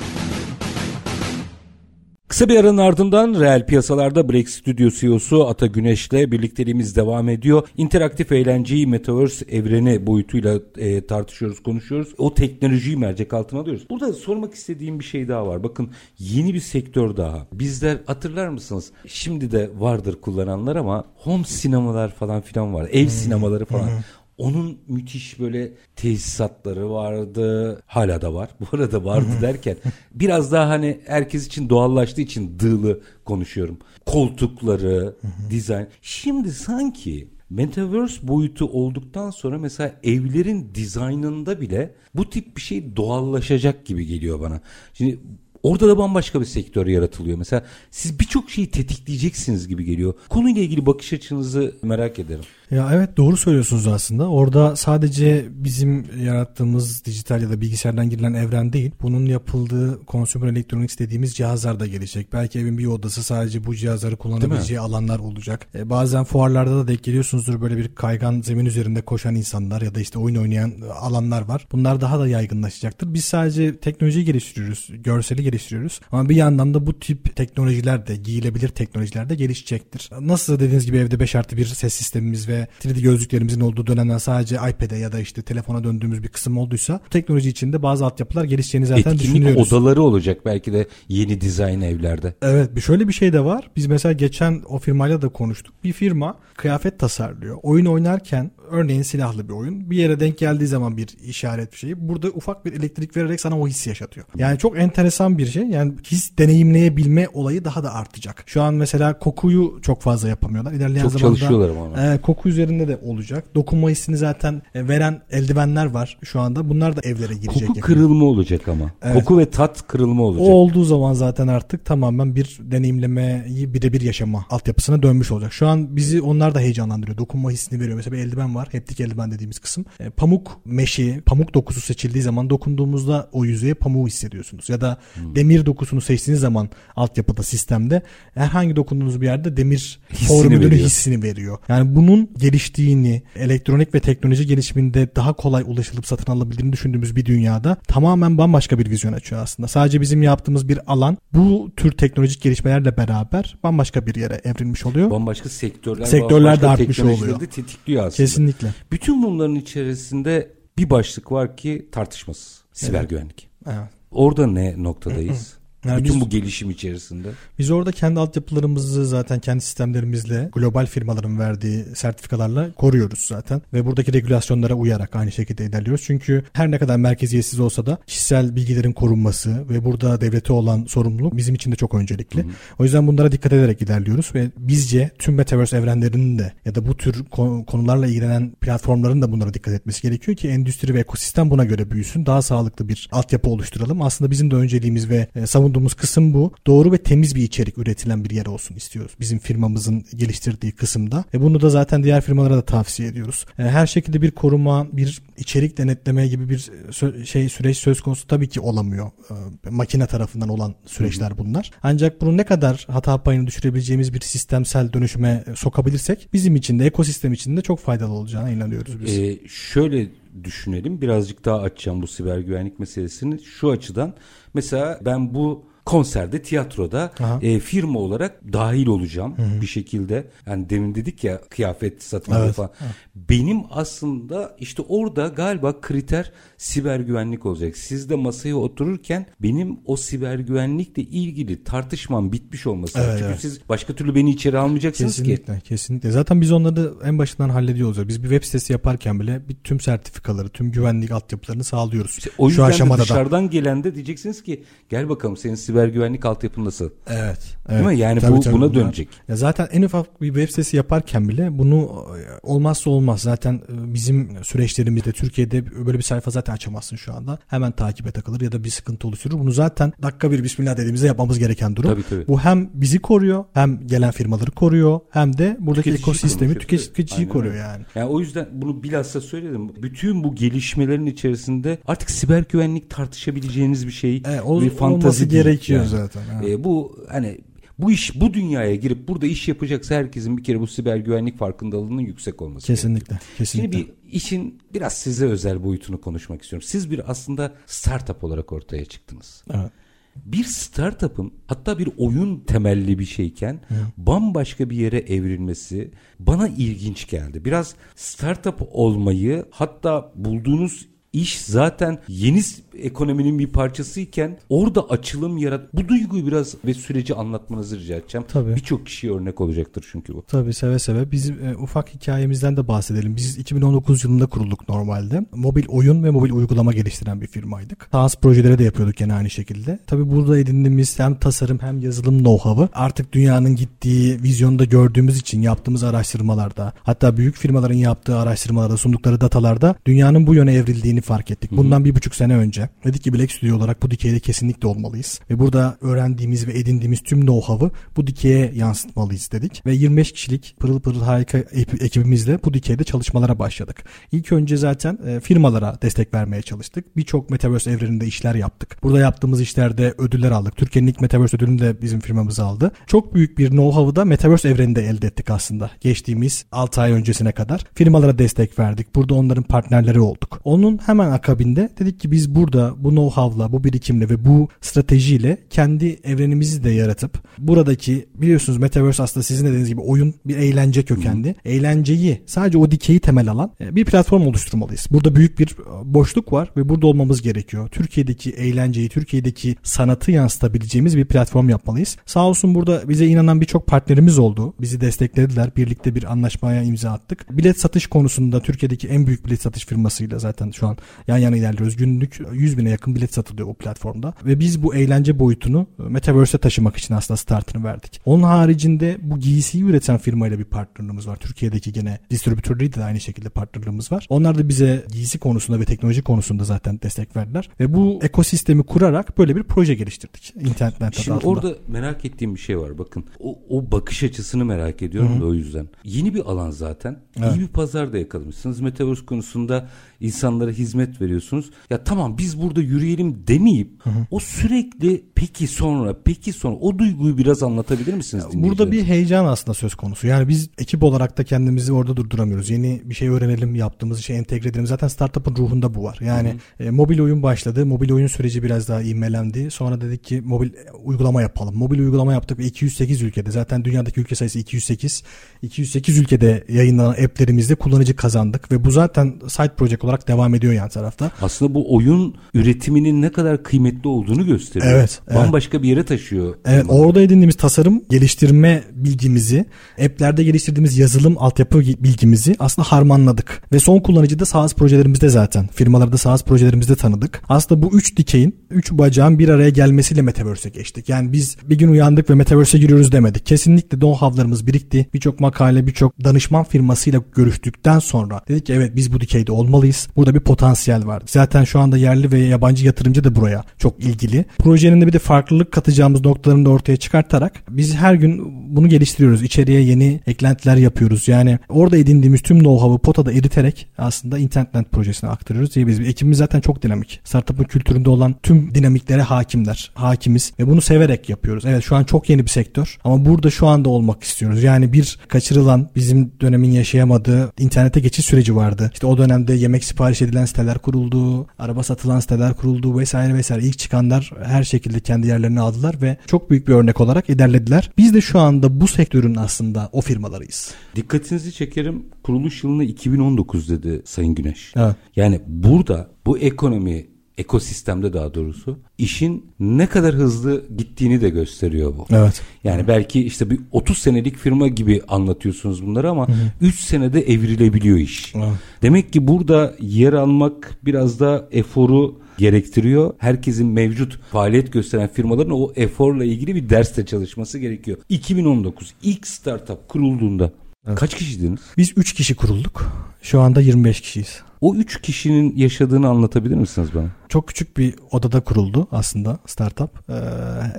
Speaker 1: Kısa bir aranın ardından reel piyasalarda Break Studio CEO'su Ata Güneş'le birlikteliğimiz devam ediyor. İnteraktif eğlenceyi Metaverse evreni boyutuyla e, tartışıyoruz, konuşuyoruz. O teknolojiyi mercek altına alıyoruz. Burada sormak istediğim bir şey daha var. Bakın yeni bir sektör daha. Bizler hatırlar mısınız? Şimdi de vardır kullananlar ama home sinemalar falan filan var. Ev sinemaları falan. Onun müthiş böyle tesisatları vardı. Hala da var. *laughs* Bu arada vardı derken biraz daha hani herkes için doğallaştığı için dığlı konuşuyorum. Koltukları, dizayn. Şimdi sanki Metaverse boyutu olduktan sonra mesela evlerin dizaynında bile bu tip bir şey doğallaşacak gibi geliyor bana. Şimdi Orada da bambaşka bir sektör yaratılıyor. Mesela siz birçok şeyi tetikleyeceksiniz gibi geliyor. Konuyla ilgili bakış açınızı merak ederim.
Speaker 2: Ya evet doğru söylüyorsunuz aslında. Orada sadece bizim yarattığımız dijital ya da bilgisayardan girilen evren değil. Bunun yapıldığı consumer electronics dediğimiz cihazlar da gelecek. Belki evin bir odası sadece bu cihazları kullanabileceği alanlar olacak. E, bazen fuarlarda da denk geliyorsunuzdur böyle bir kaygan zemin üzerinde koşan insanlar ya da işte oyun oynayan alanlar var. Bunlar daha da yaygınlaşacaktır. Biz sadece teknolojiyi geliştiriyoruz, görseli geliştiriyoruz. Ama bir yandan da bu tip teknolojiler de giyilebilir teknolojiler de gelişecektir. Nasıl dediğiniz gibi evde 5 artı 1 ses sistemimiz ve 3D gözlüklerimizin olduğu dönemden sadece iPad'e ya da işte telefona döndüğümüz bir kısım olduysa bu teknoloji içinde bazı altyapılar gelişeceğini zaten
Speaker 1: Etkinlik
Speaker 2: düşünüyoruz.
Speaker 1: odaları olacak belki de yeni dizayn evlerde.
Speaker 2: Evet bir şöyle bir şey de var. Biz mesela geçen o firmayla da konuştuk. Bir firma kıyafet tasarlıyor. Oyun oynarken örneğin silahlı bir oyun bir yere denk geldiği zaman bir işaret bir şey. Burada ufak bir elektrik vererek sana o hissi yaşatıyor. Yani çok enteresan bir şey. Yani his deneyimleyebilme olayı daha da artacak. Şu an mesela kokuyu çok fazla yapamıyorlar. İlerleyen
Speaker 1: Çok
Speaker 2: zamanda e, koku üzerinde de olacak. Dokunma hissini zaten e, veren eldivenler var şu anda. Bunlar da evlere girecek.
Speaker 1: Koku
Speaker 2: yakında.
Speaker 1: kırılma olacak ama.
Speaker 2: Evet.
Speaker 1: Koku ve tat kırılma olacak.
Speaker 2: O olduğu zaman zaten artık tamamen bir deneyimlemeyi birebir yaşama altyapısına dönmüş olacak. Şu an bizi onlar da heyecanlandırıyor. Dokunma hissini veriyor. Mesela bir eldiven var. Heptik eldiven dediğimiz kısım. E, pamuk meşi, pamuk dokusu seçildiği zaman dokunduğumuzda o yüzeye pamuğu hissediyorsunuz. Ya da
Speaker 1: Hmm.
Speaker 2: demir dokusunu seçtiğiniz zaman altyapıda sistemde herhangi dokunduğunuz bir yerde demir formülünü hissini veriyor. Yani bunun geliştiğini, elektronik ve teknoloji gelişiminde daha kolay ulaşılıp satın alabildiğini düşündüğümüz bir dünyada tamamen bambaşka bir vizyon açıyor aslında. Sadece bizim yaptığımız bir alan bu tür teknolojik gelişmelerle beraber bambaşka bir yere evrilmiş oluyor.
Speaker 1: Bambaşka sektörler,
Speaker 2: Sektörler de artmış oluyor.
Speaker 1: tetikliyor aslında.
Speaker 2: Kesinlikle.
Speaker 1: Bütün bunların içerisinde bir başlık var ki tartışmasız. Siber
Speaker 2: Evet.
Speaker 1: güvenlik.
Speaker 2: Evet.
Speaker 1: Orada ne noktadayız? *clears throat*
Speaker 2: Yani
Speaker 1: Bütün
Speaker 2: biz-
Speaker 1: bu gelişim içerisinde.
Speaker 2: Biz orada kendi altyapılarımızı zaten kendi sistemlerimizle global firmaların verdiği sertifikalarla koruyoruz zaten. Ve buradaki regülasyonlara uyarak aynı şekilde ilerliyoruz. Çünkü her ne kadar merkeziyetsiz olsa da kişisel bilgilerin korunması ve burada devlete olan sorumluluk bizim için de çok öncelikli. O yüzden bunlara dikkat ederek ilerliyoruz ve bizce tüm Metaverse evrenlerinin de ya da bu tür ko- konularla ilgilenen platformların da bunlara dikkat etmesi gerekiyor ki endüstri ve ekosistem buna göre büyüsün. Daha sağlıklı bir altyapı oluşturalım. Aslında bizim de önceliğimiz ve e, savunduğumuz kısım bu. Doğru ve temiz bir içerik üretilen bir yer olsun istiyoruz. Bizim firmamızın geliştirdiği kısımda. Ve bunu da zaten diğer firmalara da tavsiye ediyoruz. E, Her şekilde bir koruma, bir içerik denetleme gibi bir sö- şey süreç söz konusu tabii ki olamıyor. E, Makine tarafından olan süreçler bunlar. Ancak bunu ne kadar hata payını düşürebileceğimiz bir sistemsel dönüşüme e, sokabilirsek bizim için de ekosistem için de çok faydalı olacağına inanıyoruz biz.
Speaker 1: Ee, şöyle düşünelim. Birazcık daha açacağım bu siber güvenlik meselesini. Şu açıdan mesela ben bu konserde tiyatroda
Speaker 2: Aha.
Speaker 1: e, firma olarak dahil olacağım bir şekilde yani demin dedik ya kıyafet satın
Speaker 2: Evet.
Speaker 1: falan benim aslında işte orada galiba kriter siber güvenlik olacak siz de masaya otururken benim o siber güvenlikle ilgili tartışmam bitmiş olması.
Speaker 2: Evet,
Speaker 1: çünkü
Speaker 2: evet.
Speaker 1: siz başka türlü beni içeri almayacaksınız ki
Speaker 2: Kesinlikle, kesinlikle. Zaten biz onları en başından hallediyoruz. Biz bir web sitesi yaparken bile bir tüm sertifikaları, tüm güvenlik altyapılarını sağlıyoruz.
Speaker 1: İşte o
Speaker 2: Şu
Speaker 1: yüzden de
Speaker 2: aşamada da.
Speaker 1: dışarıdan gelen de diyeceksiniz ki gel bakalım senin siber güvenlik altyapın nasıl?
Speaker 2: Evet.
Speaker 1: Değil mi? Yani
Speaker 2: Tabii,
Speaker 1: bu
Speaker 2: tabii,
Speaker 1: buna
Speaker 2: bunlar-
Speaker 1: dönecek.
Speaker 2: Ya zaten en ufak bir web sitesi yaparken bile bunu e, olmazsa olmaz. Zaten e, bizim süreçlerimizde Türkiye'de böyle bir sayfa zaten açamazsın şu anda. Hemen takibe takılır ya da bir sıkıntı oluşturur. Bunu zaten dakika bir bismillah dediğimizde yapmamız gereken durum.
Speaker 1: Tabii, tabii.
Speaker 2: Bu hem bizi koruyor hem gelen firmaları koruyor hem de buradaki
Speaker 1: Tüketiciyi
Speaker 2: ekosistemi
Speaker 1: koruyor.
Speaker 2: tüketiciyi
Speaker 1: Aynen
Speaker 2: koruyor
Speaker 1: öyle.
Speaker 2: yani.
Speaker 1: Yani o yüzden bunu bilhassa söyledim. Bütün bu gelişmelerin içerisinde artık siber güvenlik tartışabileceğiniz bir şey
Speaker 2: E, o,
Speaker 1: bir
Speaker 2: olması
Speaker 1: fantazi değil
Speaker 2: gerekiyor
Speaker 1: yani.
Speaker 2: zaten. evet.
Speaker 1: E, bu hani bu iş bu dünyaya girip burada iş yapacaksa herkesin bir kere bu siber güvenlik farkındalığının yüksek olması.
Speaker 2: Kesinlikle. Kesinlikle.
Speaker 1: Şimdi bir işin biraz size özel boyutunu konuşmak istiyorum. Siz bir aslında startup olarak ortaya çıktınız.
Speaker 2: Evet.
Speaker 1: bir startup'ın hatta bir oyun temelli bir şeyken Hı. bambaşka bir yere evrilmesi bana ilginç geldi. Biraz startup olmayı hatta bulduğunuz iş zaten yeni ekonominin bir parçasıyken orada açılım yarat. Bu duyguyu biraz ve süreci anlatmanızı rica edeceğim. Tabii. Birçok kişiye örnek olacaktır çünkü bu.
Speaker 2: Tabii seve seve. Bizim e, ufak hikayemizden de bahsedelim. Biz 2019 yılında kurulduk normalde. Mobil oyun ve mobil uygulama geliştiren bir firmaydık. SaaS projeleri de yapıyorduk yine aynı şekilde. Tabii burada edindiğimiz hem tasarım hem yazılım know-how'ı artık dünyanın gittiği vizyonda gördüğümüz için yaptığımız araştırmalarda hatta büyük firmaların yaptığı araştırmalarda sundukları datalarda dünyanın bu yöne evrildiğini fark ettik. Bundan Hı-hı. bir buçuk sene önce dedik ki Black Studio olarak bu dikeyde kesinlikle olmalıyız. Ve burada öğrendiğimiz ve edindiğimiz tüm know-how'ı bu dikeye yansıtmalıyız dedik. Ve 25 kişilik pırıl pırıl harika ekibimizle bu dikeyde çalışmalara başladık. İlk önce zaten e, firmalara destek vermeye çalıştık. Birçok Metaverse evreninde işler yaptık. Burada yaptığımız işlerde ödüller aldık. Türkiye'nin ilk Metaverse ödülünü de bizim firmamız aldı. Çok büyük bir know-how'ı da Metaverse evreninde elde ettik aslında. Geçtiğimiz 6 ay öncesine kadar. Firmalara destek verdik. Burada onların partnerleri olduk. Onun hemen akabinde dedik ki biz burada bu know-how'la, bu birikimle ve bu stratejiyle kendi evrenimizi de yaratıp buradaki biliyorsunuz Metaverse aslında sizin dediğiniz gibi oyun bir eğlence kökenli. Hı. Eğlenceyi sadece o dikeyi temel alan e, bir platform oluşturmalıyız. Burada büyük bir e, boşluk var ve burada olmamız gerekiyor. Türkiye'deki eğlenceyi, Türkiye'deki sanatı yansıtabileceğimiz bir platform yapmalıyız. Sağ olsun burada bize inanan birçok partnerimiz oldu. Bizi desteklediler. Birlikte bir anlaşmaya imza attık. Bilet satış konusunda Türkiye'deki en büyük bilet satış firmasıyla zaten şu an yan yana ilerliyoruz. Günlük 100 bine yakın bilet satılıyor o platformda. Ve biz bu eğlence boyutunu Metaverse'e taşımak için aslında startını verdik. Onun haricinde bu giysiyi üreten firmayla bir partnerliğimiz var. Türkiye'deki gene distribütörleriyle de aynı şekilde partnerliğimiz var. Onlar da bize giysi konusunda ve teknoloji konusunda zaten destek verdiler. Ve bu ekosistemi kurarak böyle bir proje geliştirdik. İnternetten
Speaker 1: Şimdi altında. orada merak ettiğim bir şey var bakın. O, o bakış açısını merak ediyorum Hı-hı. da o yüzden. Yeni bir alan zaten. Evet. İyi bir pazar da yakalamışsınız. Metaverse konusunda insanlara hizmet veriyorsunuz. Ya tamam biz burada yürüyelim demeyip hı hı. o sürekli peki sonra peki sonra o duyguyu biraz anlatabilir misiniz?
Speaker 2: Burada bir heyecan aslında söz konusu. Yani biz ekip olarak da kendimizi orada durduramıyoruz. Yeni bir şey öğrenelim, yaptığımız işe entegre edelim. Zaten startup'ın ruhunda bu var. Yani hı hı. E, mobil oyun başladı. Mobil oyun süreci biraz daha ivmelendi. Sonra dedik ki mobil uygulama yapalım. Mobil uygulama yaptık ve 208 ülkede. Zaten dünyadaki ülke sayısı 208. 208 ülkede yayınlanan app'lerimizde kullanıcı kazandık ve bu zaten side project olarak devam ediyor yan tarafta.
Speaker 1: Aslında bu oyun üretiminin ne kadar kıymetli olduğunu gösteriyor. Evet. Bambaşka evet. bir yere taşıyor.
Speaker 2: Evet firma. orada edindiğimiz tasarım geliştirme bilgimizi, app'lerde geliştirdiğimiz yazılım altyapı bilgimizi aslında harmanladık. Ve son kullanıcıda SaaS projelerimizde zaten firmalarda SaaS projelerimizde tanıdık. Aslında bu üç dikeyin, üç bacağın bir araya gelmesiyle Metaverse'e geçtik. Yani biz bir gün uyandık ve Metaverse'e giriyoruz demedik. Kesinlikle know-how'larımız birikti. Birçok makale, birçok danışman firmasıyla görüştükten sonra dedik ki evet biz bu dikeyde olmalıyız. Burada bir potansiyel var. Zaten şu anda yerli ve yabancı yatırımcı da buraya çok ilgili. Projenin de bir de farklılık katacağımız noktalarını da ortaya çıkartarak biz her gün bunu geliştiriyoruz. İçeriye yeni eklentiler yapıyoruz. Yani orada edindiğimiz tüm know-how'ı potada eriterek aslında Intentland projesine aktarıyoruz diyebiliriz. Ekibimiz zaten çok dinamik. Startup'ın kültüründe olan tüm dinamiklere hakimler. Hakimiz ve bunu severek yapıyoruz. Evet şu an çok yeni bir sektör ama burada şu anda olmak istiyoruz. Yani bir kaçırılan bizim dönemin yaşayamadığı internete geçiş süreci vardı. İşte o dönemde yemek sipariş edilen siteler kuruldu, araba satılan siteler kuruldu vesaire vesaire. İlk çıkanlar her şekilde kendi yerlerini aldılar ve çok büyük bir örnek olarak ilerlediler. Biz de şu anda bu sektörün aslında o firmalarıyız.
Speaker 1: Dikkatinizi çekerim. Kuruluş yılını 2019 dedi Sayın Güneş. Evet. Yani burada bu ekonomi ekosistemde daha doğrusu işin ne kadar hızlı gittiğini de gösteriyor bu. Evet. Yani belki işte bir 30 senelik firma gibi anlatıyorsunuz bunları ama hı hı. 3 senede evrilebiliyor iş. Evet. Demek ki burada yer almak biraz da eforu gerektiriyor. Herkesin mevcut faaliyet gösteren firmaların o eforla ilgili bir derste çalışması gerekiyor. 2019 ilk startup kurulduğunda evet. kaç kişiydiniz?
Speaker 2: Biz 3 kişi kurulduk. Şu anda 25 kişiyiz.
Speaker 1: O üç kişinin yaşadığını anlatabilir misiniz bana?
Speaker 2: Çok küçük bir odada kuruldu aslında startup. Ee,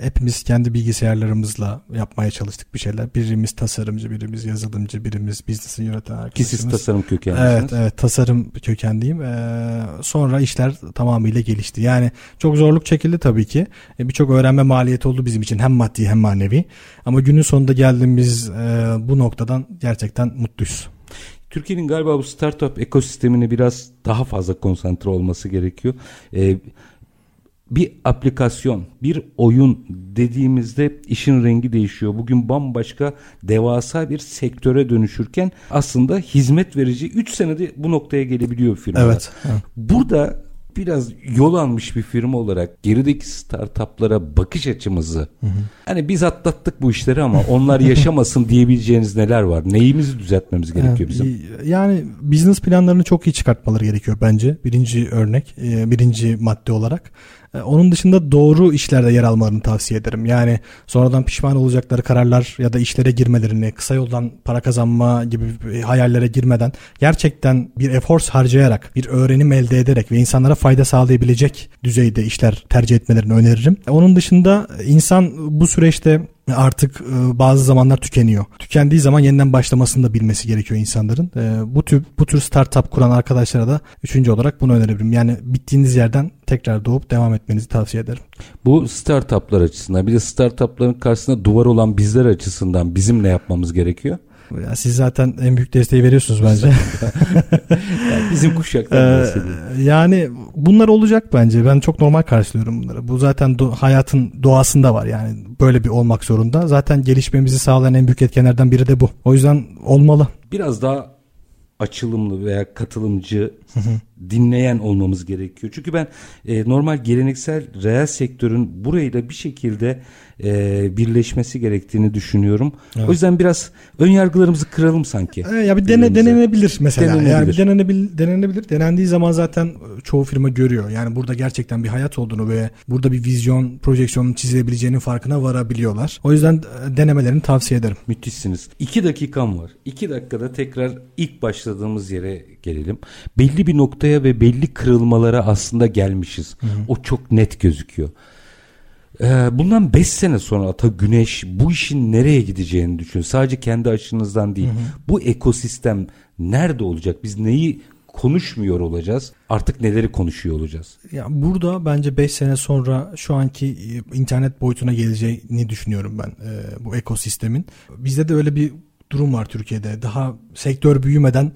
Speaker 2: hepimiz kendi bilgisayarlarımızla yapmaya çalıştık bir şeyler. Birimiz tasarımcı, birimiz yazılımcı, birimiz business'ı yöneten
Speaker 1: arkadaşımız. Ki siz tasarım kökenlisiniz.
Speaker 2: Evet, evet tasarım kökenliyim. Ee, sonra işler tamamıyla gelişti. Yani çok zorluk çekildi tabii ki. Ee, Birçok öğrenme maliyeti oldu bizim için hem maddi hem manevi. Ama günün sonunda geldiğimiz e, bu noktadan gerçekten mutluyuz.
Speaker 1: Türkiye'nin galiba bu startup ekosistemine biraz daha fazla konsantre olması gerekiyor. Ee, bir aplikasyon, bir oyun dediğimizde işin rengi değişiyor. Bugün bambaşka devasa bir sektöre dönüşürken aslında hizmet verici 3 senede bu noktaya gelebiliyor firmalar.
Speaker 2: Evet. evet.
Speaker 1: Burada biraz yol almış bir firma olarak gerideki startuplara bakış açımızı hı hı. hani biz atlattık bu işleri ama onlar *laughs* yaşamasın diyebileceğiniz neler var? Neyimizi düzeltmemiz gerekiyor bizim?
Speaker 2: Yani business planlarını çok iyi çıkartmaları gerekiyor bence. Birinci örnek, e, birinci madde olarak. E, onun dışında doğru işlerde yer almalarını tavsiye ederim. Yani sonradan pişman olacakları kararlar ya da işlere girmelerini, kısa yoldan para kazanma gibi hayallere girmeden gerçekten bir efor harcayarak, bir öğrenim elde ederek ve insanlara fayda sağlayabilecek düzeyde işler tercih etmelerini öneririm. Onun dışında insan bu süreçte artık e, bazı zamanlar tükeniyor. Tükendiği zaman yeniden başlamasını da bilmesi gerekiyor insanların. E, bu tür bu tür startup kuran arkadaşlara da üçüncü olarak bunu önerebilirim. Yani bittiğiniz yerden tekrar doğup devam etmenizi tavsiye ederim.
Speaker 1: Bu startuplar açısından bir de startupların karşısında duvar olan bizler açısından bizim ne yapmamız gerekiyor?
Speaker 2: Ya siz zaten en büyük desteği veriyorsunuz bence. *laughs*
Speaker 1: yani bizim kuşaktan
Speaker 2: ee, Yani bunlar olacak bence. Ben çok normal karşılıyorum bunları. Bu zaten do- hayatın doğasında var yani. Böyle bir olmak zorunda. Zaten gelişmemizi sağlayan en büyük etkenlerden biri de bu. O yüzden olmalı.
Speaker 1: Biraz daha açılımlı veya katılımcı dinleyen olmamız gerekiyor. Çünkü ben e, normal geleneksel reel sektörün burayla bir şekilde e, birleşmesi gerektiğini düşünüyorum. Evet. O yüzden biraz ön yargılarımızı kıralım sanki.
Speaker 2: E, ya bir dene, denenebilir mesela. Denenebilir. Yani bir denenebilir, denenebilir. Denendiği zaman zaten çoğu firma görüyor. Yani burada gerçekten bir hayat olduğunu ve burada bir vizyon, projeksiyonun çizilebileceğinin farkına varabiliyorlar. O yüzden e, denemelerini tavsiye ederim.
Speaker 1: Müthişsiniz. İki dakikam var. İki dakikada tekrar ilk başladığımız yere gelelim. Belli bir noktaya ve belli kırılmalara aslında gelmişiz. Hı hı. O çok net gözüküyor. Ee, bundan 5 sene sonra Ata Güneş bu işin nereye gideceğini düşün. Sadece kendi açınızdan değil. Hı hı. Bu ekosistem nerede olacak? Biz neyi konuşmuyor olacağız. Artık neleri konuşuyor olacağız?
Speaker 2: Ya burada bence 5 sene sonra şu anki e, internet boyutuna geleceğini düşünüyorum ben e, bu ekosistemin. Bizde de öyle bir durum var Türkiye'de. Daha sektör büyümeden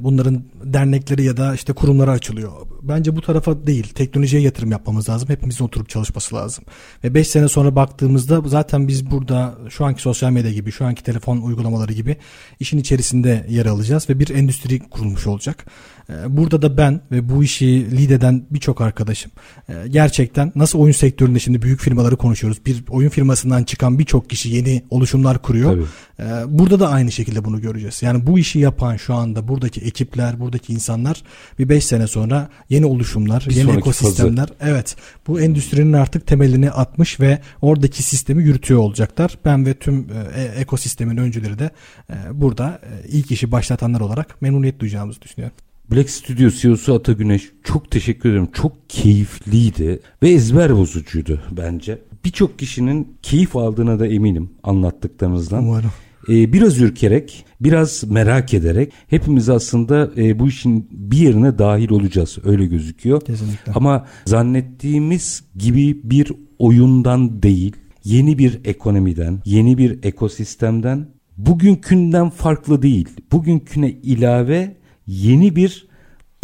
Speaker 2: bunların dernekleri ya da işte kurumları açılıyor. Bence bu tarafa değil, teknolojiye yatırım yapmamız lazım. Hepimizin oturup çalışması lazım. Ve 5 sene sonra baktığımızda zaten biz burada şu anki sosyal medya gibi, şu anki telefon uygulamaları gibi işin içerisinde yer alacağız ve bir endüstri kurulmuş olacak. Ee, burada da ben ve bu işi lead eden birçok arkadaşım e, gerçekten nasıl oyun sektöründe şimdi büyük firmaları konuşuyoruz. Bir oyun firmasından çıkan birçok kişi yeni oluşumlar kuruyor. Tabii. Ee, burada da aynı şekilde bunu göreceğiz. Yani bu işi yapan şu anda buradaki ekipler, buradaki insanlar bir 5 sene sonra yeni oluşumlar, bir yeni ekosistemler. Fazı. Evet. Bu endüstrinin artık temelini atmış ve oradaki sistemi yürütüyor olacaklar. Ben ve tüm e ekosistemin öncüleri de e, burada e, ilk işi başlatanlar olarak memnuniyet duyacağımızı düşünüyorum.
Speaker 1: Black Studio CEO'su Ata Güneş çok teşekkür ederim. Çok keyifliydi ve ezber bozucuydu bence. Birçok kişinin keyif aldığına da eminim anlattıklarınızdan.
Speaker 2: Umarım.
Speaker 1: Ee, biraz ürkerek, biraz merak ederek hepimiz aslında e, bu işin bir yerine dahil olacağız. Öyle gözüküyor.
Speaker 2: Kesinlikle.
Speaker 1: Ama zannettiğimiz gibi bir oyundan değil, yeni bir ekonomiden, yeni bir ekosistemden, bugünkünden farklı değil. Bugünküne ilave yeni bir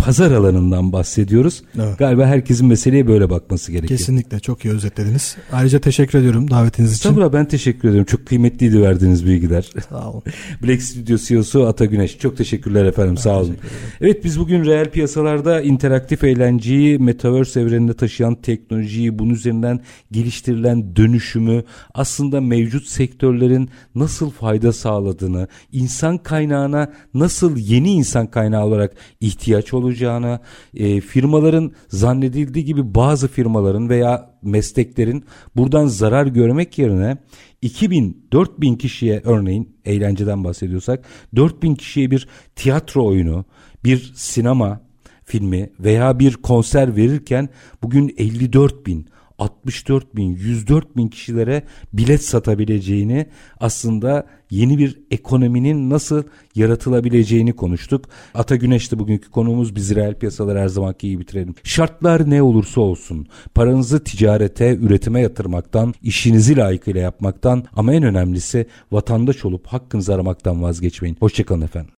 Speaker 1: pazar alanından bahsediyoruz. Evet. Galiba herkesin meseleye böyle bakması gerekiyor.
Speaker 2: Kesinlikle çok iyi özetlediniz. Ayrıca teşekkür ediyorum davetiniz için.
Speaker 1: Sabra ben teşekkür ediyorum. Çok kıymetliydi verdiğiniz bilgiler. *laughs*
Speaker 2: Sağ olun.
Speaker 1: Black Studio CEO'su Ata Güneş. Çok teşekkürler efendim. Ben Sağ olun. Evet biz bugün reel piyasalarda interaktif eğlenceyi metaverse evreninde taşıyan teknolojiyi bunun üzerinden geliştirilen dönüşümü aslında mevcut sektörlerin nasıl fayda sağladığını, insan kaynağına nasıl yeni insan kaynağı olarak ihtiyaç olacağını olacağına, e, firmaların zannedildiği gibi bazı firmaların veya mesleklerin buradan zarar görmek yerine 2000 4000 kişiye örneğin eğlenceden bahsediyorsak 4000 kişiye bir tiyatro oyunu, bir sinema filmi veya bir konser verirken bugün 54 bin 64 bin, 104 bin kişilere bilet satabileceğini aslında yeni bir ekonominin nasıl yaratılabileceğini konuştuk. Ata Güneş'te bugünkü konuğumuz biz reel piyasalar her zamanki iyi bitirelim. Şartlar ne olursa olsun paranızı ticarete, üretime yatırmaktan, işinizi layıkıyla yapmaktan ama en önemlisi vatandaş olup hakkınızı aramaktan vazgeçmeyin. Hoşçakalın efendim.